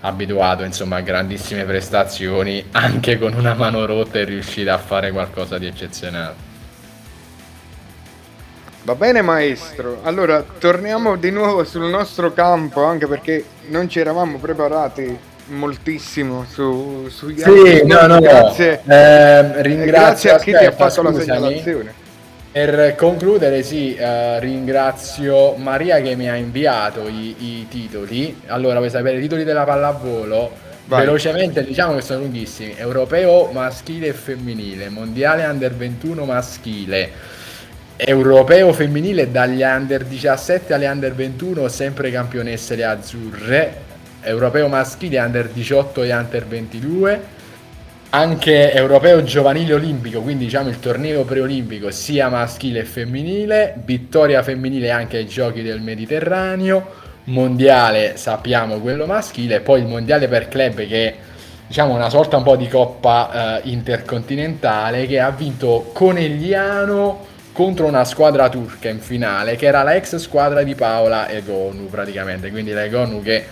abituato insomma a grandissime prestazioni anche con una mano rotta è riuscita a fare qualcosa di eccezionale. Va bene maestro, allora torniamo di nuovo sul nostro campo anche perché non ci eravamo preparati moltissimo su, sugli sì no no grazie, Eh, eh, ringrazio grazie a chi ti ha aspetta, fatto la scusami. segnalazione. Per concludere sì eh, ringrazio Maria che mi ha inviato i, i titoli. Allora vuoi sapere i titoli della pallavolo? Vai. velocemente diciamo che sono lunghissimi. Europeo maschile e femminile. Mondiale under 21 maschile. Europeo femminile dagli under 17 alle under 21 sempre campionesse le azzurre. Europeo maschile under 18 e under 22, anche europeo giovanile olimpico, quindi diciamo il torneo preolimpico sia maschile e femminile, vittoria femminile anche ai giochi del Mediterraneo, mondiale sappiamo quello maschile, poi il mondiale per club che è diciamo una sorta un po' di coppa eh, intercontinentale che ha vinto Conegliano contro una squadra turca in finale che era la ex squadra di Paola Egonu praticamente. Quindi la Egonu che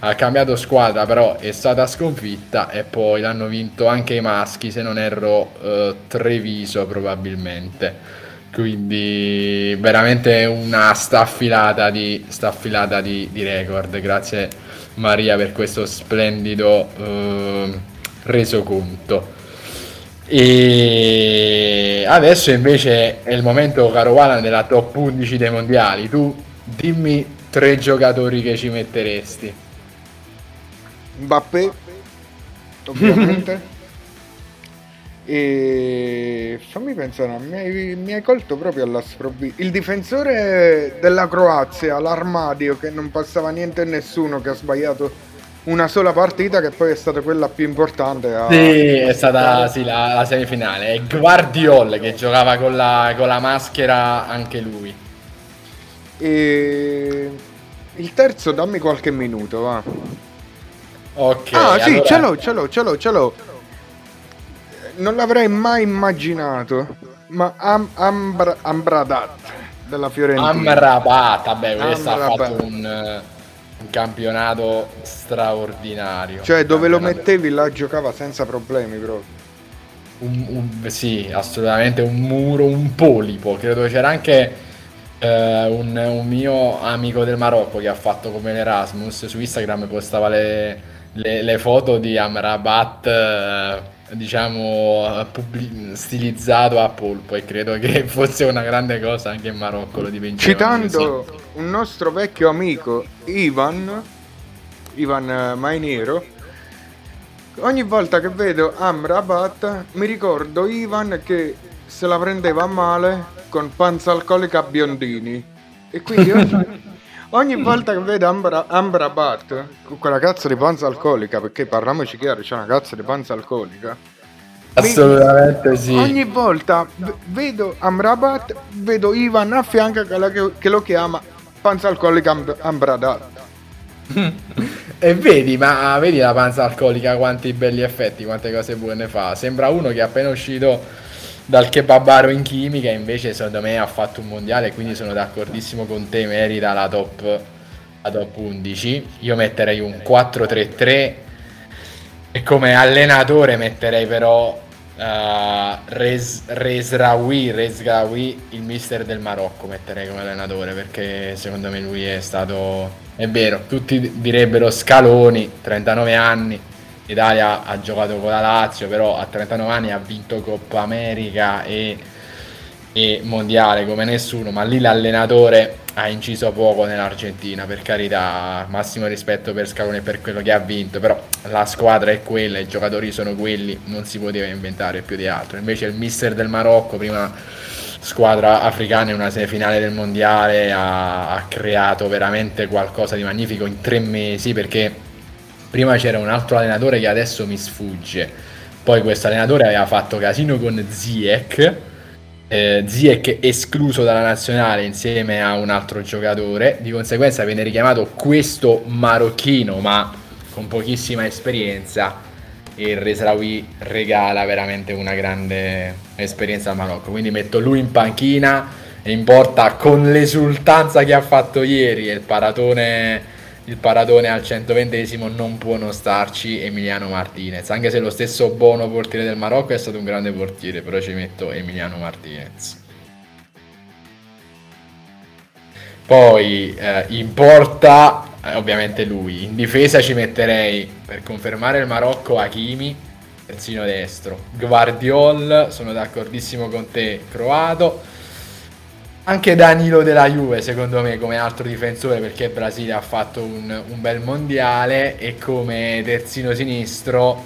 ha cambiato squadra però è stata sconfitta e poi l'hanno vinto anche i maschi se non erro eh, Treviso probabilmente. Quindi veramente una staffilata di, staffilata di, di record. Grazie Maria per questo splendido eh, resoconto. E adesso invece è il momento caro Walan della top 11 dei mondiali. Tu dimmi tre giocatori che ci metteresti Mbappé, ovviamente. <laughs> e fammi pensare, mi hai, mi hai colto proprio alla sprovvista. Il difensore della Croazia, l'Armadio, che non passava niente a nessuno, che ha sbagliato una sola partita, che poi è stata quella più importante. a- Sì, è stata sì, la, la semifinale. È Guardiol che giocava con la, con la maschera anche lui. E il terzo, dammi qualche minuto, va. Ok. ah, sì, allora- ce l'ho, ce l'ho, ce l'ho, ce l'ho. Non l'avrei mai immaginato, ma Am- Ambra- Ambradat della Fiorentina. Amrabat, vabbè, questo ha Amrabat. fatto un, eh, un campionato straordinario. Cioè, dove lo mettevi là giocava senza problemi proprio. un, un- sì, assolutamente un muro, un polipo. Credo che c'era anche eh, un, un mio amico del Marocco che ha fatto come l'Erasmus su Instagram postava le, le- le foto di Amrabat, eh, diciamo, pubblic- stilizzato a polpo e credo che <laughs> fosse una grande cosa anche in Marocco, lo dimentichiamo. Citando un nostro vecchio amico, Ivan, Ivan eh, Mainiero, ogni volta che vedo Amrabat mi ricordo Ivan che se la prendeva male con panza alcolica a biondini. E quindi <laughs> ogni, ogni volta che vedo Ambra- Amrabat con quella cazzo di panza alcolica, perché parliamoci chiaro, c'è una cazzo di panza alcolica. Assolutamente sì. Ogni volta vedo Amrabat, vedo Ivan a fianco che, la- che lo chiama panza alcolica Amb- Ambradat. <laughs> E vedi, ma vedi la panza alcolica quanti belli effetti, quante cose buone fa. Sembra uno che è appena uscito dal kebabaro in chimica, invece secondo me ha fatto un mondiale, quindi sono d'accordissimo con te, merita la top, la top 11. Io metterei un 4-3-3 e come allenatore metterei però eh, Rez, Rezraoui, il mister del Marocco, metterei come allenatore perché secondo me lui è stato, è vero, tutti direbbero Scaloni, 39 anni, l'Italia ha giocato con la Lazio, però a 39 anni ha vinto Coppa America e, e Mondiale come nessuno, ma lì l'allenatore ha inciso poco nell'Argentina, per carità, massimo rispetto per Scaloni e per quello che ha vinto, però la squadra è quella, i giocatori sono quelli, non si poteva inventare più di altro. Invece il mister del Marocco, prima squadra africana in una semifinale del mondiale, ha, ha creato veramente qualcosa di magnifico in tre mesi perché prima c'era un altro allenatore che adesso mi sfugge. Poi questo allenatore aveva fatto casino con Ziek. Eh, Ziek escluso dalla nazionale insieme a un altro giocatore. Di conseguenza viene richiamato questo marocchino, ma con pochissima esperienza. E il Resraoui regala veramente una grande esperienza al Marocco. Quindi metto lui in panchina e in porta con l'esultanza che ha fatto ieri. e Il paratone il paratone al 120esimo non può non starci Emiliano Martinez. Anche se lo stesso buono portiere del Marocco è stato un grande portiere però ci metto Emiliano Martinez. Poi eh, in porta eh, ovviamente lui. In difesa ci metterei per confermare il Marocco Hakimi terzino destro. Guardiol sono d'accordissimo con te croato anche Danilo della Juve, secondo me, come altro difensore, perché il Brasile ha fatto un, un bel mondiale e come terzino sinistro,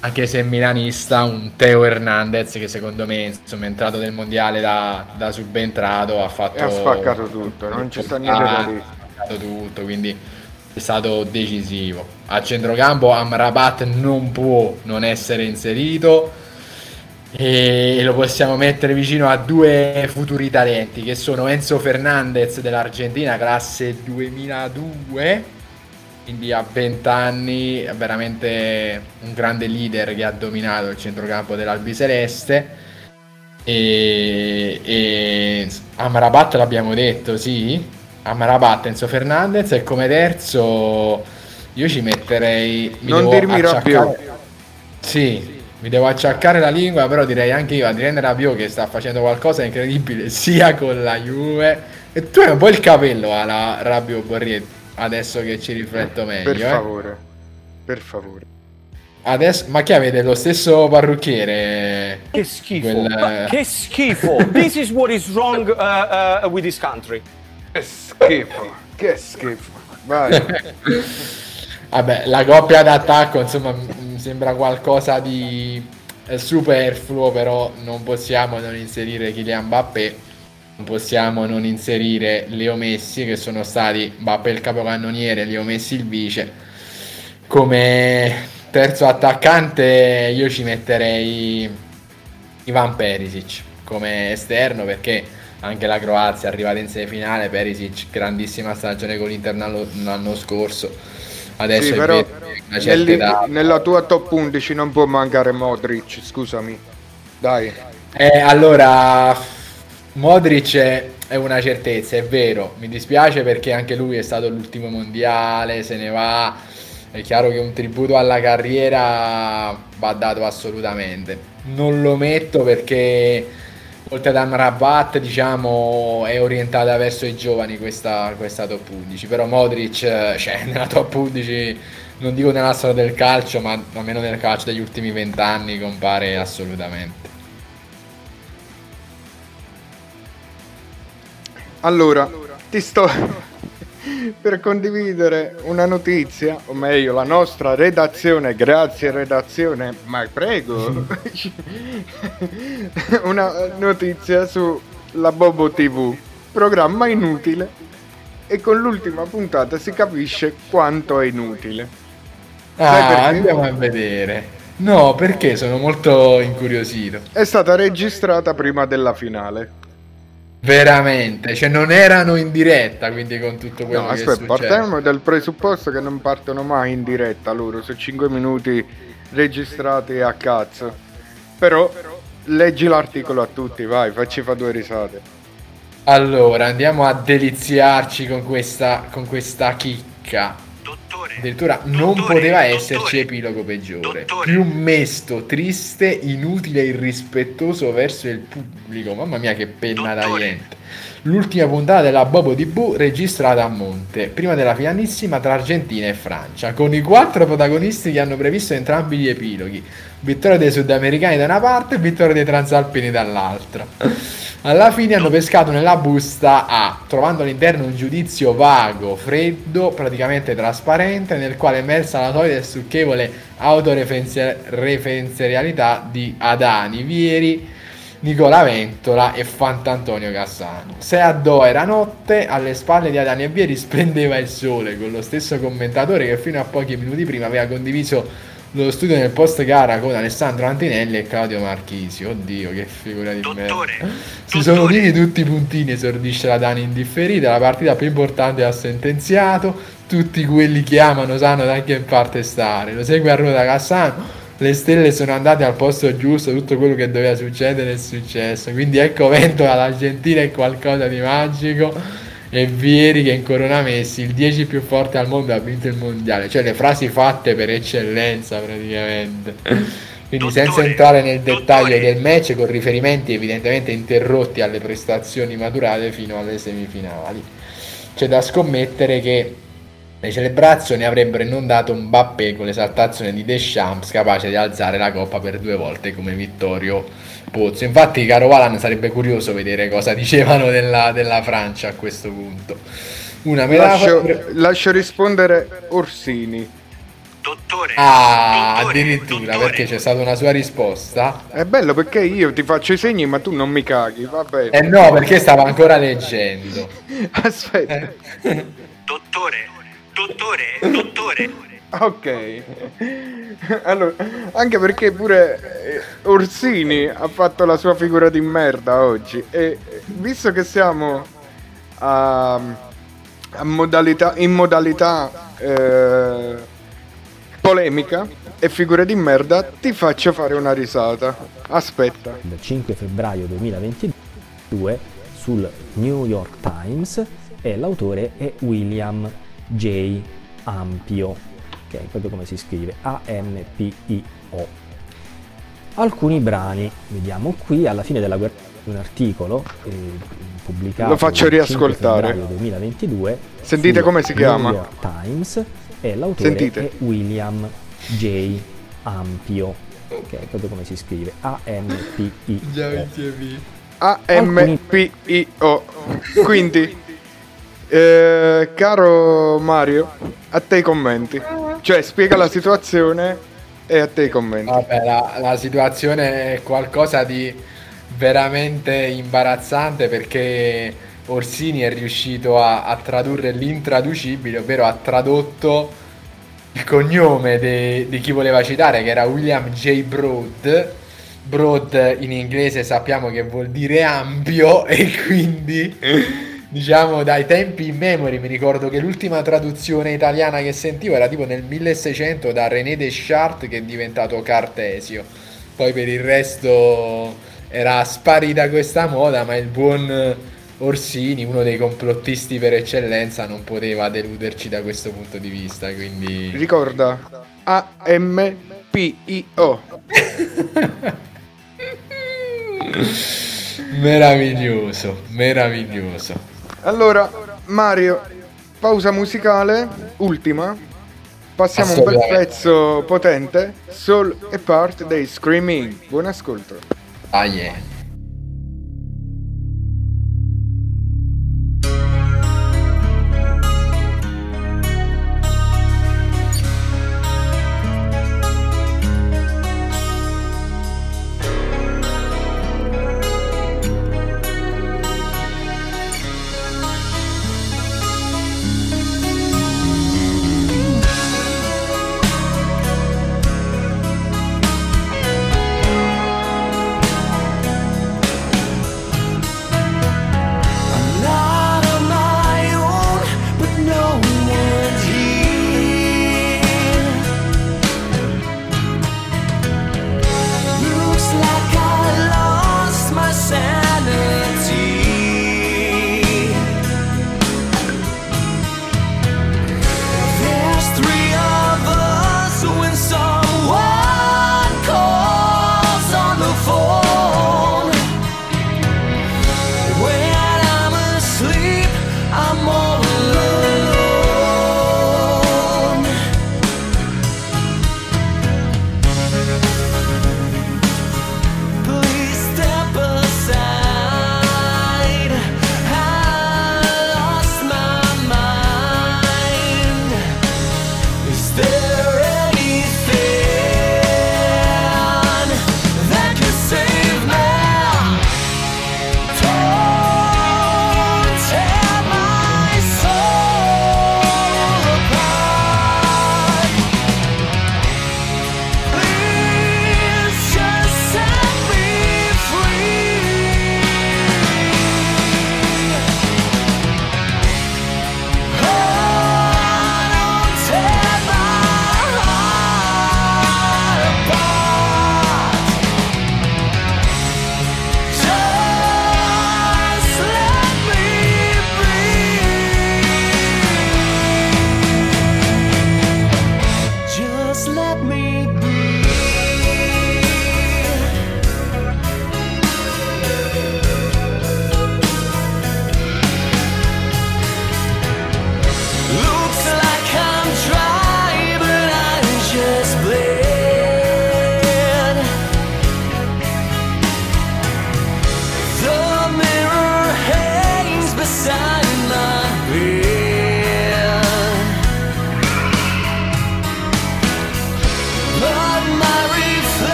anche se milanista, un Teo Hernandez che secondo me insomma, è entrato nel mondiale da, da subentrato, ha fatto... E ha spaccato tutto, non ci sta niente da dire. Ha spaccato tutto, quindi è stato decisivo. A centrocampo Amrabat non può non essere inserito e lo possiamo mettere vicino a due futuri talenti che sono Enzo Fernandez dell'Argentina, classe 2002, quindi a 20 anni, è veramente un grande leader che ha dominato il centrocampo dell'Albiceleste. E, e Amrabat l'abbiamo detto, sì. Amrabat, Enzo Fernandez e come terzo io ci metterei... mi Non dirmi Rabiot. Sì, mi devo acciaccare la lingua, però direi anche io Adrien Rabiot che sta facendo qualcosa di incredibile <laughs> sia con la Juve. E tu hai un po' il capello alla Rabiot Borriet, adesso che ci rifletto meglio. Per eh. favore, per favore. Adesso, ma che avete lo stesso parrucchiere? Che schifo, Quel- ma che schifo. <laughs> This is what is wrong uh, uh, with this country. Che schifo, che schifo. Vai. <laughs> Vabbè, la coppia d'attacco, insomma, mi sembra qualcosa di eh, superfluo, però non possiamo non inserire Kylian Mbappé, non possiamo non inserire Leo Messi, che sono stati Mbappé il capocannoniere, Leo Messi il vice. Come terzo attaccante io ci metterei Ivan Perisic come esterno perché anche la Croazia è arrivata in semifinale, Perisic grandissima stagione con l'Inter l'anno scorso. Adesso Sì, è però nel- età- nella tua top 11 non può mancare Modric, scusami. Dai. Eh, allora, Modric è, è una certezza, è vero. Mi dispiace perché anche lui è stato l'ultimo mondiale, se ne va. È chiaro che un tributo alla carriera va dato assolutamente. Non lo metto perché oltre ad Amrabat, diciamo, è orientata verso i giovani questa, questa top 11. Però Modric, eh, cioè, <laughs> nella top 11, non dico nella storia del calcio, ma almeno nel calcio degli ultimi vent'anni compare assolutamente. Allora, ti sto <laughs> per condividere una notizia, o meglio la nostra redazione, grazie redazione, ma prego, <laughs> una notizia sulla Bobo TV, programma inutile e con l'ultima puntata si capisce quanto è inutile. Ah, andiamo a vedere. No, perché sono molto incuriosito. È stata registrata prima della finale. Veramente, cioè non erano in diretta, quindi con tutto quello No, che aspetta, partiamo dal presupposto che non partono mai in diretta loro, su 5 minuti registrati a cazzo. Però leggi l'articolo a tutti, vai, facci fa due risate. Allora, andiamo a deliziarci con questa, con questa chicca. Addirittura non poteva esserci epilogo peggiore. Più mesto, triste, inutile e irrispettoso verso il pubblico. Mamma mia, che penna da niente. L'ultima puntata della Bobo TV registrata a monte, prima della finalissima tra Argentina e Francia, con i quattro protagonisti che hanno previsto entrambi gli epiloghi. Vittoria dei sudamericani da una parte e vittoria dei transalpini dall'altra. Alla fine hanno pescato nella busta A, trovando all'interno un giudizio vago, freddo, praticamente trasparente, nel quale è emersa la solita e stucchevole autoreferenzialità di Adani, Vieri, Nicola Ventola e Fantantonio Cassano. Se a Do era notte, alle spalle di Adani e Vieri <laughs> splendeva il sole, con lo stesso commentatore che fino a pochi minuti prima aveva condiviso lo studio nel post gara con Alessandro Antinelli e Claudio Marchisio. Oddio, che figura di merda. Si sono uniti tutti i puntini, esordisce la Dani indifferita. La partita più importante ha sentenziato. Tutti quelli che amano sanno da che parte stare. Lo segue a ruota Cassano. Le stelle sono andate al posto giusto, tutto quello che doveva succedere è successo. Quindi ecco <laughs> Ventola, l'Argentina è qualcosa di magico. E Vieri che incorona Messi, il 10 più forte al mondo ha vinto il mondiale. Cioè le frasi fatte per eccellenza praticamente. Quindi senza entrare nel dettaglio del match con riferimenti evidentemente interrotti alle prestazioni maturate fino alle semifinali. C'è da scommettere che le celebrazioni avrebbero inondato un Mbappé con l'esaltazione di Deschamps capace di alzare la coppa per due volte come Vittorio Pozzo. Infatti caro Valan sarebbe curioso vedere cosa dicevano della, della Francia a questo punto. Una metafora... Lascio, lascio rispondere Orsini. Ah, addirittura perché c'è stata una sua risposta. È bello perché io ti faccio i segni ma tu non mi caghi, va bene. Eh no, perché stava ancora leggendo. <laughs> Aspetta. Dottore, dottore, dottore. Ok. Allora, anche perché pure eh, Orsini ha fatto la sua figura di merda oggi. E eh, visto che siamo a, a modalità, in modalità eh, polemica e figure di merda, ti faccio fare una risata. Aspetta. Il 5 febbraio 2022 sul New York Times e l'autore è William J. Ampio che è proprio come si scrive, A-M-P-I-O. Alcuni brani, vediamo qui, alla fine della guerra un articolo eh, pubblicato Lo faccio il 5 riascoltare. febbraio 2022 Sentite come si chiama. New York Times e l'autore Sentite. è William J. Ampio che è proprio come si scrive A-M-P-I-O A-M-P-I-O. Quindi, eh, caro Mario, a te i commenti. Cioè, spiega la situazione e a te i commenti. Vabbè, la, la situazione è qualcosa di veramente imbarazzante perché Orsini è riuscito a, a tradurre l'intraducibile, ovvero ha tradotto il cognome di chi voleva citare, che era William J. Broad. Broad in inglese sappiamo che vuol dire ampio <laughs> e quindi <laughs> diciamo dai tempi in memory. Mi ricordo che l'ultima traduzione italiana che sentivo era tipo nel 1600 da René Deschartes che è diventato Cartesio. Poi per il resto era sparita questa moda ma il buon Orsini uno dei complottisti per eccellenza non poteva deluderci da questo punto di vista quindi Ricorda, A-M-P-I-O. <laughs> meraviglioso meraviglioso Allora, Mario, pausa musicale, ultima. Passiamo un bel pezzo potente, Soul e Part dei Screaming. Buon ascolto. ah yeah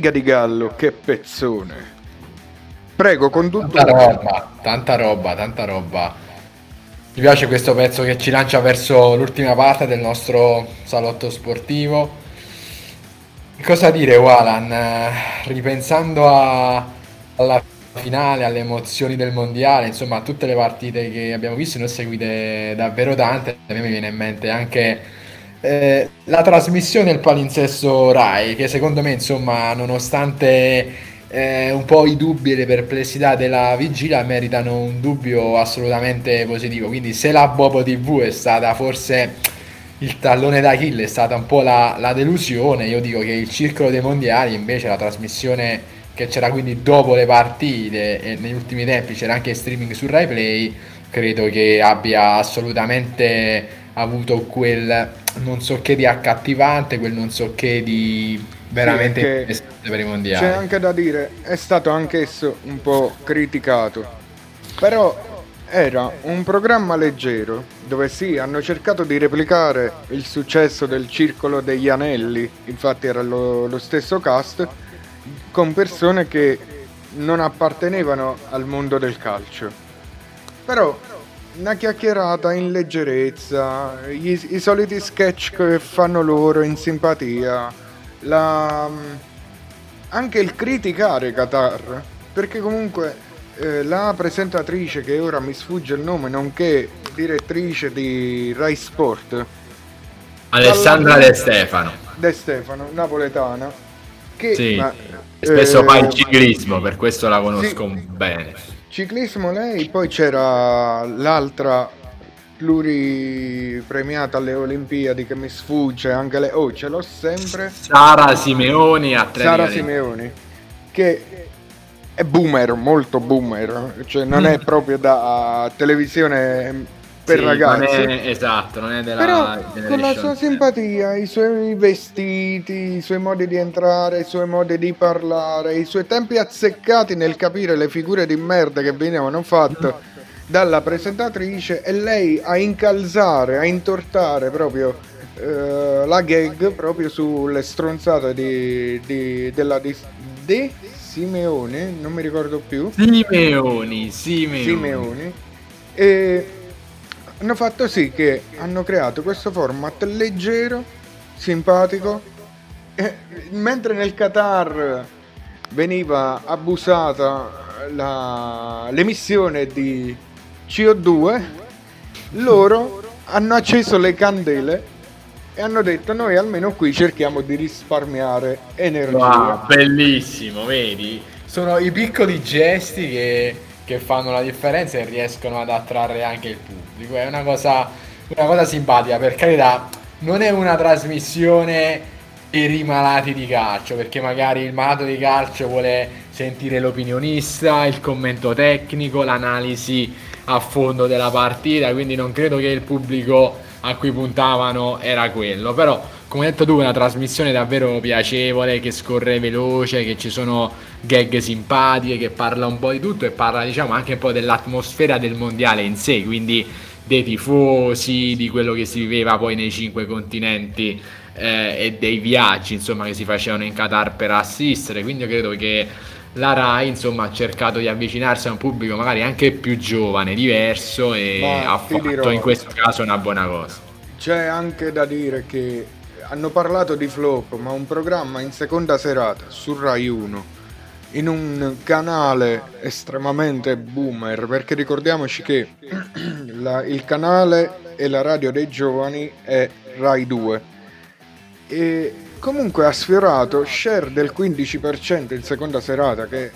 Figa di gallo, che pezzone. Prego, Tanta conduttore. roba, tanta roba, tanta roba. Mi piace questo pezzo che ci lancia verso l'ultima parte del nostro salotto sportivo. Cosa dire, Walan? Ripensando a- alla finale, alle emozioni del mondiale, insomma, a tutte le partite che abbiamo visto, ne ho seguite davvero tante. A me mi viene in mente anche eh, la trasmissione del palinsesto Rai, che secondo me, insomma, nonostante eh, un po' i dubbi e le perplessità della vigilia, meritano un dubbio assolutamente positivo. Quindi, se la Bobo TV è stata forse il tallone d'Achille, è stata un po' la, la delusione, io dico che il circolo dei mondiali, invece, la trasmissione che c'era quindi dopo le partite e negli ultimi tempi c'era anche streaming su Rai Play, credo che abbia assolutamente avuto quel non so che di accattivante, quel non so che di veramente Sì, interessante per i mondiali. C'è anche da dire, è stato anch'esso un po' criticato. Però era un programma leggero dove sì, hanno cercato di replicare il successo del Circolo degli Anelli, infatti era lo, lo stesso cast, con persone che non appartenevano al mondo del calcio. Però una chiacchierata in leggerezza, gli- i soliti sketch che fanno loro in simpatia, la, anche il criticare Qatar, perché comunque eh, la presentatrice che ora mi sfugge il nome, nonché direttrice di Rai Sport, Alessandra De Stefano. De Stefano, napoletana, che Sì, ma, spesso eh, fa il ciclismo, per questo la conosco bene. Ciclismo lei, poi c'era l'altra pluripremiata alle Olimpiadi che mi sfugge, anche lei, oh ce l'ho sempre, Sara Simeoni, atletica Sara di- Simeoni, che è boomer, molto boomer, cioè non è proprio da televisione per Sì, ragazzi. non è- esatto, non è della Però con la sua simpatia, i suoi vestiti, i suoi modi di entrare, i suoi modi di parlare, i suoi tempi azzeccati nel capire le figure di merda che venivano fatte dalla presentatrice e lei a incalzare, a intortare proprio eh, la gag proprio sulle stronzate di, di- della di, De Simeone, non mi ricordo più. Simeoni, Simeoni. Simeoni. E hanno fatto sì che hanno creato questo format leggero, simpatico, e mentre nel Qatar veniva abusata la- l'emissione di CO2, loro hanno acceso le candele e hanno detto noi almeno qui cerchiamo di risparmiare energia. Wow, bellissimo, vedi? Sono i piccoli gesti che, che fanno la differenza e riescono ad attrarre anche il pubblico. È una cosa, una cosa simpatica, per carità, non è una trasmissione per i malati di calcio, perché magari il malato di calcio vuole sentire l'opinionista, il commento tecnico, l'analisi a fondo della partita, quindi non credo che il pubblico a cui puntavano era quello, però come detto tu è una trasmissione davvero piacevole, che scorre veloce, che ci sono gag simpatiche, che parla un po' di tutto e parla diciamo anche un po' dell'atmosfera del mondiale in sé, quindi dei tifosi, di quello che si viveva poi nei cinque continenti eh, e dei viaggi insomma che si facevano in Qatar per assistere, quindi io credo che la Rai insomma ha cercato di avvicinarsi a un pubblico magari anche più giovane, diverso e Ma ha fatto dirò- in questo caso una buona cosa. C'è anche da dire che hanno parlato di flop, ma un programma in seconda serata su Rai 1 in un canale estremamente boomer, perché ricordiamoci che <clears throat> la- il canale e la radio dei giovani è Rai 2 e comunque ha sfiorato share del 15% in seconda serata che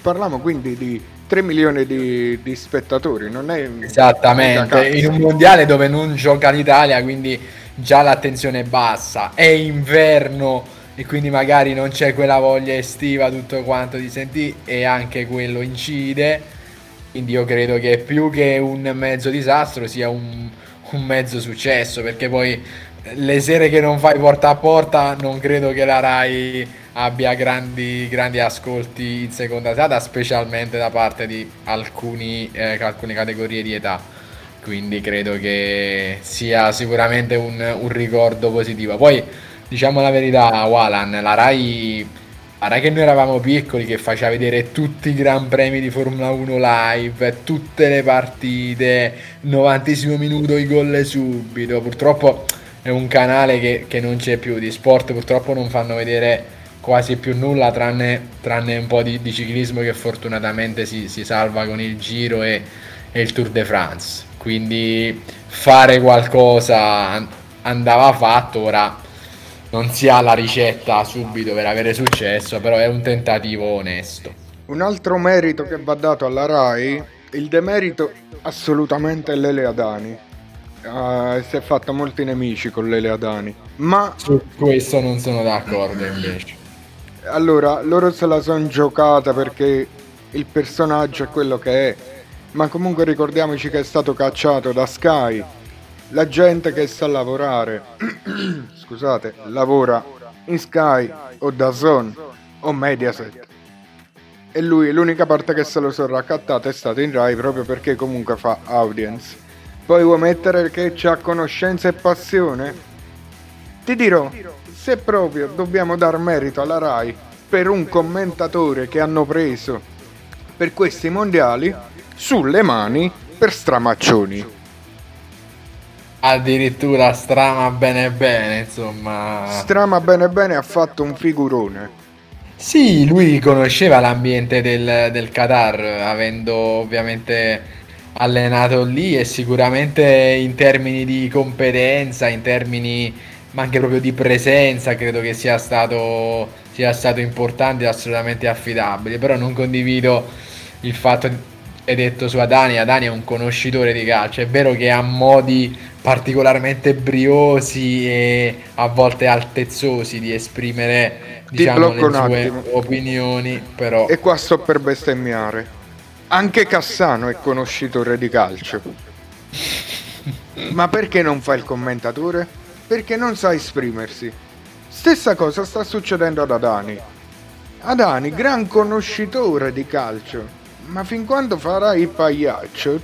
parliamo quindi di 3 milioni di, di spettatori non è Esattamente, in un mondiale dove non gioca l'Italia, quindi già l'attenzione è bassa, è inverno e quindi magari non c'è quella voglia estiva, tutto quanto di sentire e anche quello incide. Quindi io credo che più che un mezzo disastro sia un, un mezzo successo, perché poi le sere che non fai porta a porta non credo che la Rai abbia grandi, grandi ascolti in seconda serata, specialmente da parte di alcuni, eh, alcune categorie di età. quindi credo che sia sicuramente un, un ricordo positivo. Poi diciamo la verità, Walan, la Rai, la Rai che noi eravamo piccoli, che faceva vedere tutti i Gran Premi di Formula 1 live, tutte le partite, 90 minuto, i gol subito. Purtroppo è un canale che, che non c'è più di sport, purtroppo non fanno vedere quasi più nulla tranne, tranne un po' di, di ciclismo che fortunatamente si, si salva con il Giro e, e il Tour de France. Quindi fare qualcosa an- andava fatto, ora non si ha la ricetta subito per avere successo, però è un tentativo onesto. Un altro merito che va dato alla RAI, il demerito assolutamente è Lele Adani. Ah, si è fatta molti nemici con Lele Adani. Ma Su questo non sono d'accordo invece. allora loro se la sono giocata perché il personaggio è quello che è. Ma comunque ricordiamoci che è stato cacciato da Sky. La gente che sa lavorare, <clears throat> scusate, lavora in Sky o da Zone o Mediaset. E lui l'unica parte che se lo sono raccattato è stato in Rai proprio perché comunque fa audience. Poi vuoi mettere che c'ha conoscenza e passione? Ti dirò, se proprio dobbiamo dar merito alla Rai per un commentatore che hanno preso per questi mondiali sulle mani per stramaccioni. Addirittura strama bene bene, insomma. Strama bene bene ha fatto un figurone. Sì, lui conosceva l'ambiente del, del Qatar, avendo ovviamente allenato lì e sicuramente in termini di competenza, in termini ma anche proprio di presenza, credo che sia stato, sia stato importante e assolutamente affidabile. Però non condivido il fatto, hai detto su Adani, Adani è un conoscitore di calcio, è vero che ha modi particolarmente briosi e a volte altezzosi di esprimere Ti diciamo, le sue attimo. opinioni, però E qua sto per bestemmiare. Anche Cassano è conoscitore di calcio. Ma perché non fa il commentatore? Perché non sa esprimersi. Stessa cosa sta succedendo ad Adani. Adani, gran conoscitore di calcio, ma fin quando farà il pagliaccio,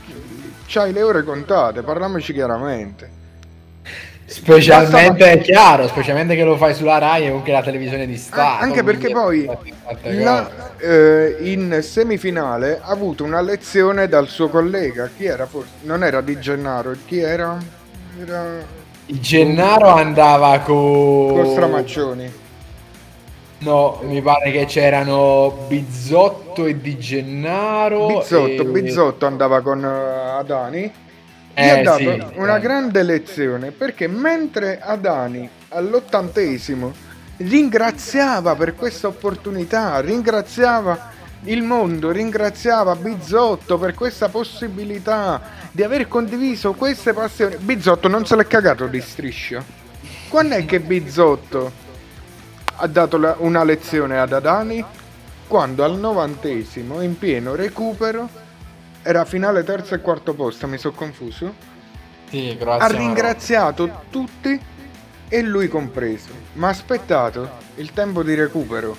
c'hai le ore contate, parliamoci chiaramente. specialmente è chiaro, specialmente che lo fai sulla Rai e comunque la televisione di Stato. Anche perché poi la- eh, in semifinale ha avuto una lezione dal suo collega. Chi era? Forse? Non era Di Gennaro, chi era? Era Gennaro andava con... con Stramaccioni. No, mi pare che c'erano Bizzotto e Di Gennaro. Bizzotto, e- Bizzotto andava con eh, Adani. Eh, ha dato sì, una eh. grande lezione perché mentre Adani all'ottantesimo ringraziava per questa opportunità, ringraziava il mondo, ringraziava Bizzotto per questa possibilità di aver condiviso queste passioni. Bizzotto non se l'è cagato di striscia. Quando è che Bizzotto ha dato la- una lezione ad Adani? Quando al novantesimo, in pieno recupero, era finale terzo e quarto posto, mi sono confuso. Sì, Ha Croazia ringraziato tutti e lui compreso. Ma ha aspettato il tempo di recupero.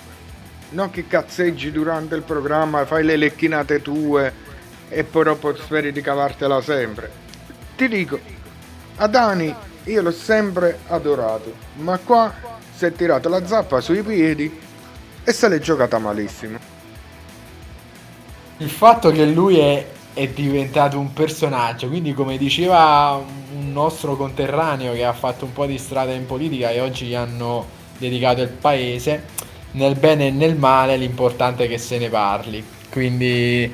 Non che cazzeggi durante il programma, fai le lecchinate tue e poi dopo speri di cavartela sempre. Ti dico, Adani io l'ho sempre adorato, ma qua si è tirato la zappa sui piedi e se l'è giocata malissimo. Il fatto che lui è, è diventato un personaggio, quindi come diceva un nostro conterraneo che ha fatto un po' di strada in politica e oggi gli hanno dedicato il paese, nel bene e nel male l'importante è che se ne parli. Quindi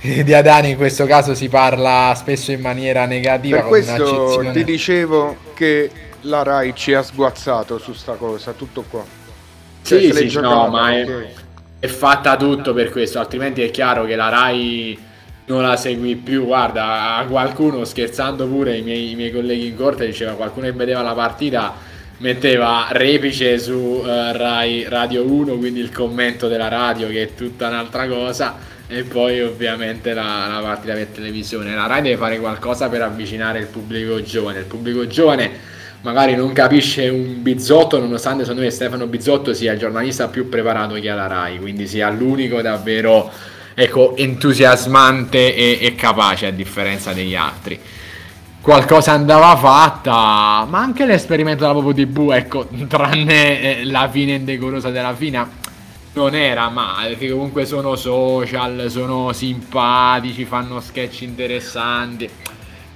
di Adani in questo caso si parla spesso in maniera negativa. Per con questo ti dicevo che la Rai ci ha sguazzato su sta cosa, tutto qua. Cioè, Sì, sì, giocata, no, ma è, è fatta tutto per questo, altrimenti è chiaro che la Rai non la segui più. Guarda, a qualcuno scherzando pure, i miei, i miei colleghi in corte diceva qualcuno che vedeva la partita metteva repice su eh, Rai Radio 1, quindi il commento della radio che è tutta un'altra cosa. E poi ovviamente la, la partita per televisione. La Rai deve fare qualcosa per avvicinare il pubblico giovane. Il pubblico giovane magari non capisce un Bizzotto, nonostante secondo me Stefano Bizzotto sia il giornalista più preparato che ha la Rai, quindi sia l'unico davvero ecco, entusiasmante e, e capace a differenza degli altri. qualcosa andava fatta, ma anche l'esperimento della Popo TV, ecco, <laughs> tranne eh, la fine indecorosa della fine, non era male, perché comunque sono social, sono simpatici, fanno sketch interessanti.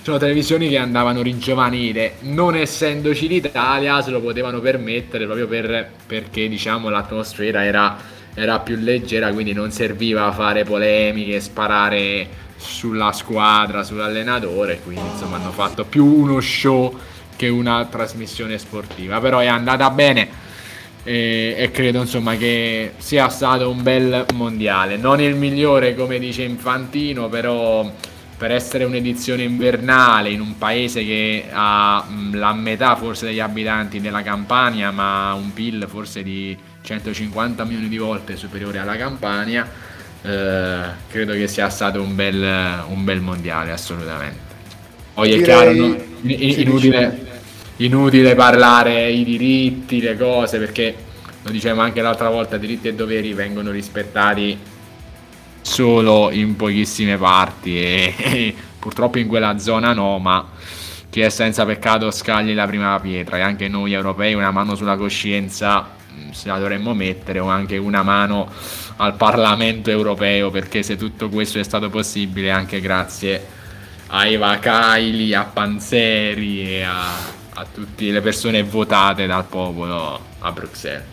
Sono televisioni che andavano ringiovanite, non essendoci l'Italia se lo potevano permettere proprio per, perché diciamo l'atmosfera era, era più leggera, quindi non serviva fare polemiche, sparare sulla squadra, sull'allenatore, quindi insomma hanno fatto più uno show che una trasmissione sportiva, però è andata bene e, e credo insomma che sia stato un bel mondiale, non il migliore come dice Infantino, però per essere un'edizione invernale in un paese che ha mh, la metà forse degli abitanti della Campania, ma un PIL forse di 150 milioni di volte superiore alla Campania, eh, credo che sia stato un bel, un bel mondiale assolutamente. Poi è Direi- chiaro, no? Inutile, inutile parlare i diritti, le cose, perché lo dicevamo anche l'altra volta, diritti e doveri vengono rispettati solo in pochissime parti e, <laughs> e purtroppo in quella zona no, ma chi è senza peccato scagli la prima pietra e anche noi europei una mano sulla coscienza mh, se la dovremmo mettere o anche una mano al Parlamento europeo perché se tutto questo è stato possibile anche grazie a Eva Kaili, a Panzeri e a, a tutte le persone votate dal popolo a Bruxelles.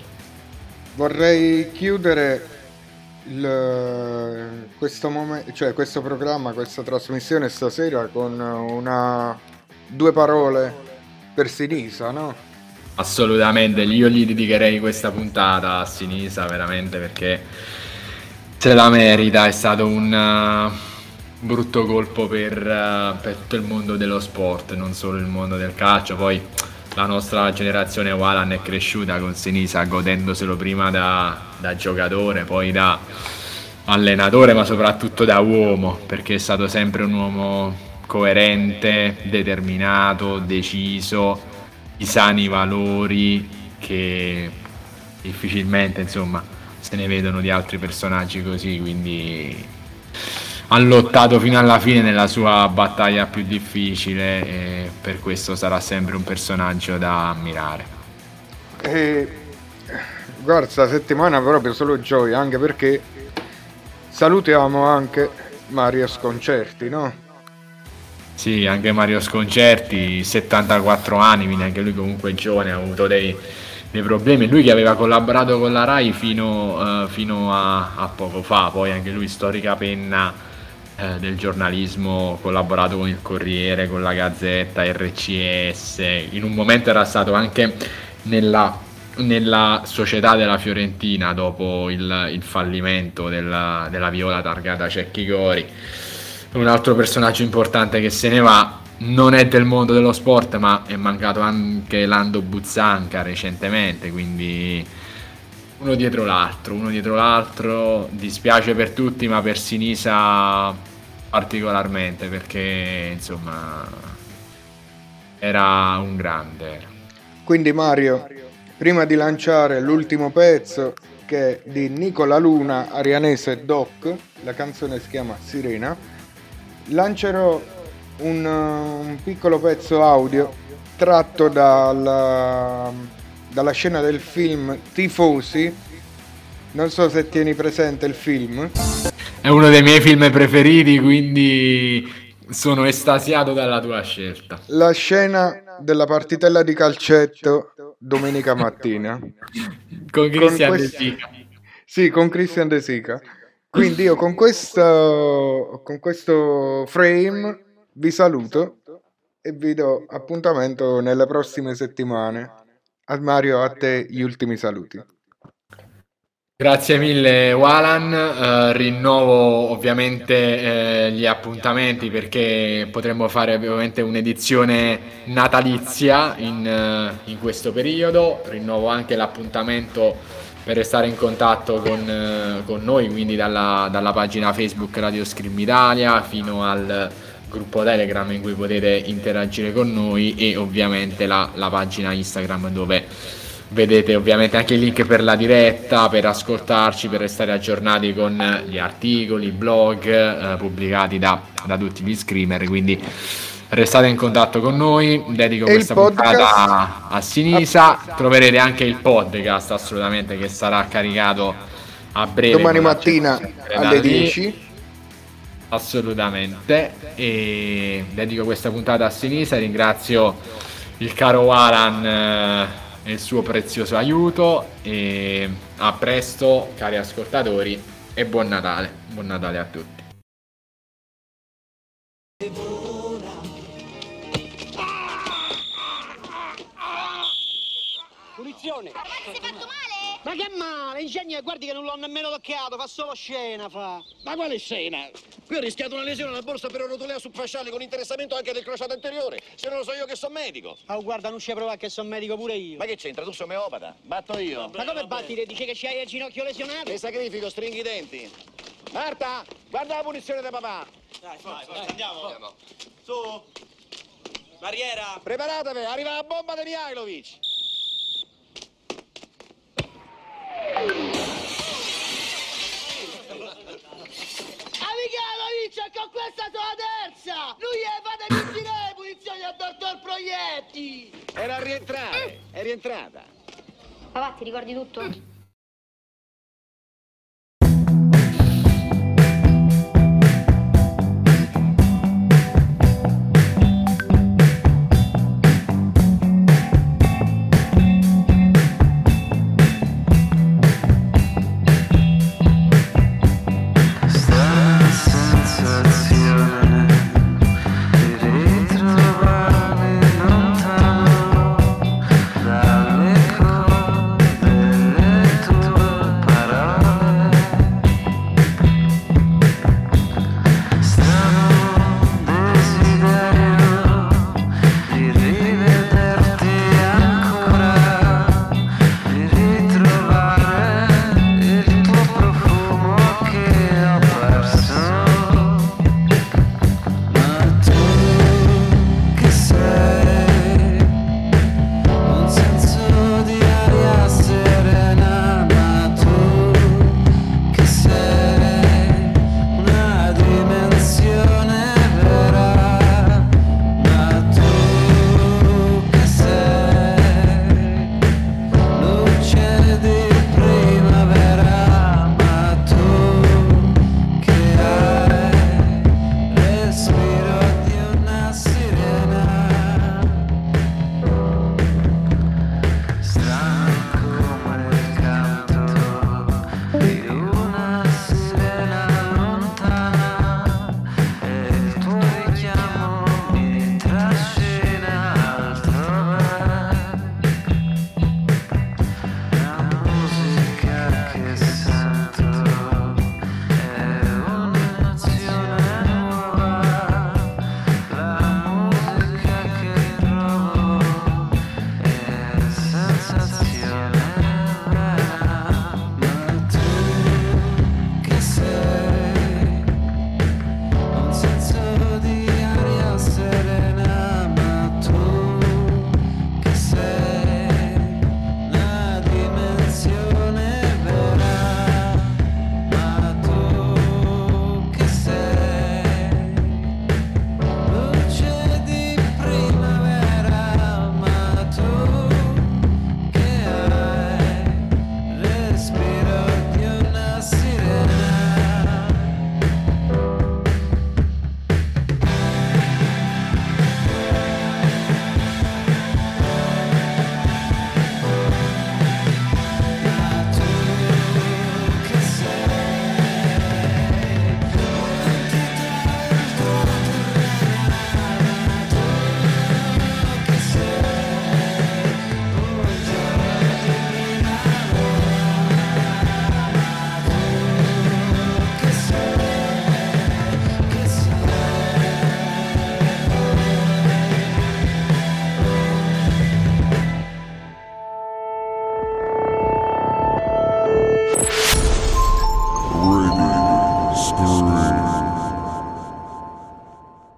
Vorrei chiudere il- questo, momen- cioè questo programma, questa trasmissione stasera con una, due parole per Sinisa, no? Assolutamente, io gli dedicherei questa puntata a Sinisa veramente perché se la merita, è stato un uh, brutto colpo per, uh, per tutto il mondo dello sport, non solo il mondo del calcio, poi la nostra generazione Walan è cresciuta con Sinisa godendoselo prima da, da giocatore, poi da allenatore, ma soprattutto da uomo, perché è stato sempre un uomo coerente, determinato, deciso, di sani valori che difficilmente insomma se ne vedono di altri personaggi così, quindi ha lottato fino alla fine nella sua battaglia più difficile e per questo sarà sempre un personaggio da ammirare. E guarda, sta settimana proprio solo gioia, anche perché salutiamo anche Mario Sconcerti, no? Sì, anche Mario Sconcerti, 74 anni, quindi anche lui comunque è giovane, ha avuto dei, dei problemi. Lui che aveva collaborato con la RAI fino, eh, fino a, a poco fa, poi anche lui storica penna eh, del giornalismo, collaborato con il Corriere, con la Gazzetta, RCS, in un momento era stato anche nella, nella società della Fiorentina dopo il, il fallimento della, della viola targata Cecchi Gori. Un altro personaggio importante che se ne va non è del mondo dello sport ma è mancato anche Lando Buzzanca recentemente quindi uno dietro l'altro uno dietro l'altro dispiace per tutti ma per Sinisa particolarmente perché insomma era un grande. Quindi Mario, prima di lanciare l'ultimo pezzo che è di Nicola Luna, Arianese Doc, la canzone si chiama Sirena, lancerò un, un piccolo pezzo audio tratto dalla, dalla scena del film Tifosi. Non so se tieni presente il film. è uno dei miei film preferiti quindi sono estasiato dalla tua scelta La scena della partitella di calcetto domenica mattina. con Cristian Con De quest- Sica Sì, con Christian De Sica. Quindi io con questo, con questo frame vi saluto e vi do appuntamento nelle prossime settimane. Mario, a te gli ultimi saluti. Grazie mille Walan, Eh, rinnovo ovviamente eh, gli appuntamenti perché potremmo fare ovviamente un'edizione natalizia in, eh, in questo periodo, rinnovo anche l'appuntamento per restare in contatto con, eh, con noi, quindi dalla, dalla pagina Facebook Radio Scream Italia fino al gruppo Telegram in cui potete interagire con noi e ovviamente la, la pagina Instagram dove vedete ovviamente anche il link per la diretta, per ascoltarci, per restare aggiornati con gli articoli, i blog eh, pubblicati da, da tutti gli screamer, quindi restate in contatto con noi, dedico E questa puntata a Sinisa, troverete anche il podcast assolutamente che sarà caricato a breve. Domani mattina alle da lì. 10. Assolutamente. E dedico questa puntata a Sinisa. Ringrazio il caro Waran eh, e il suo prezioso aiuto. E a presto, cari ascoltatori, e buon Natale. Buon Natale a tutti. Punizione! Ma che male, ingegno, guardi che non l'ho nemmeno toccato, fa solo scena, fa. Ma quale scena? Qui ho rischiato una lesione alla borsa per rotolea subfasciale con interessamento anche del crociato anteriore. Se non lo so io che sono medico. Oh, guarda, non ci provare che sono medico pure io. Ma che c'entra? Tu sei omeopata? Batto io. Ma come batti? Dice che c'hai il ginocchio lesionato? Ti sacrifico, stringhi i denti. Marta, guarda la punizione da papà. Dai, forza, andiamo. Su. Barriera. Preparatevi, arriva la bomba di Mihailovic. Amicalovic, con questa sola terza! Lui è fate tutti le punizioni al dottor Proietti! Era a rientrare, è rientrata. Papà, ti ricordi tutto?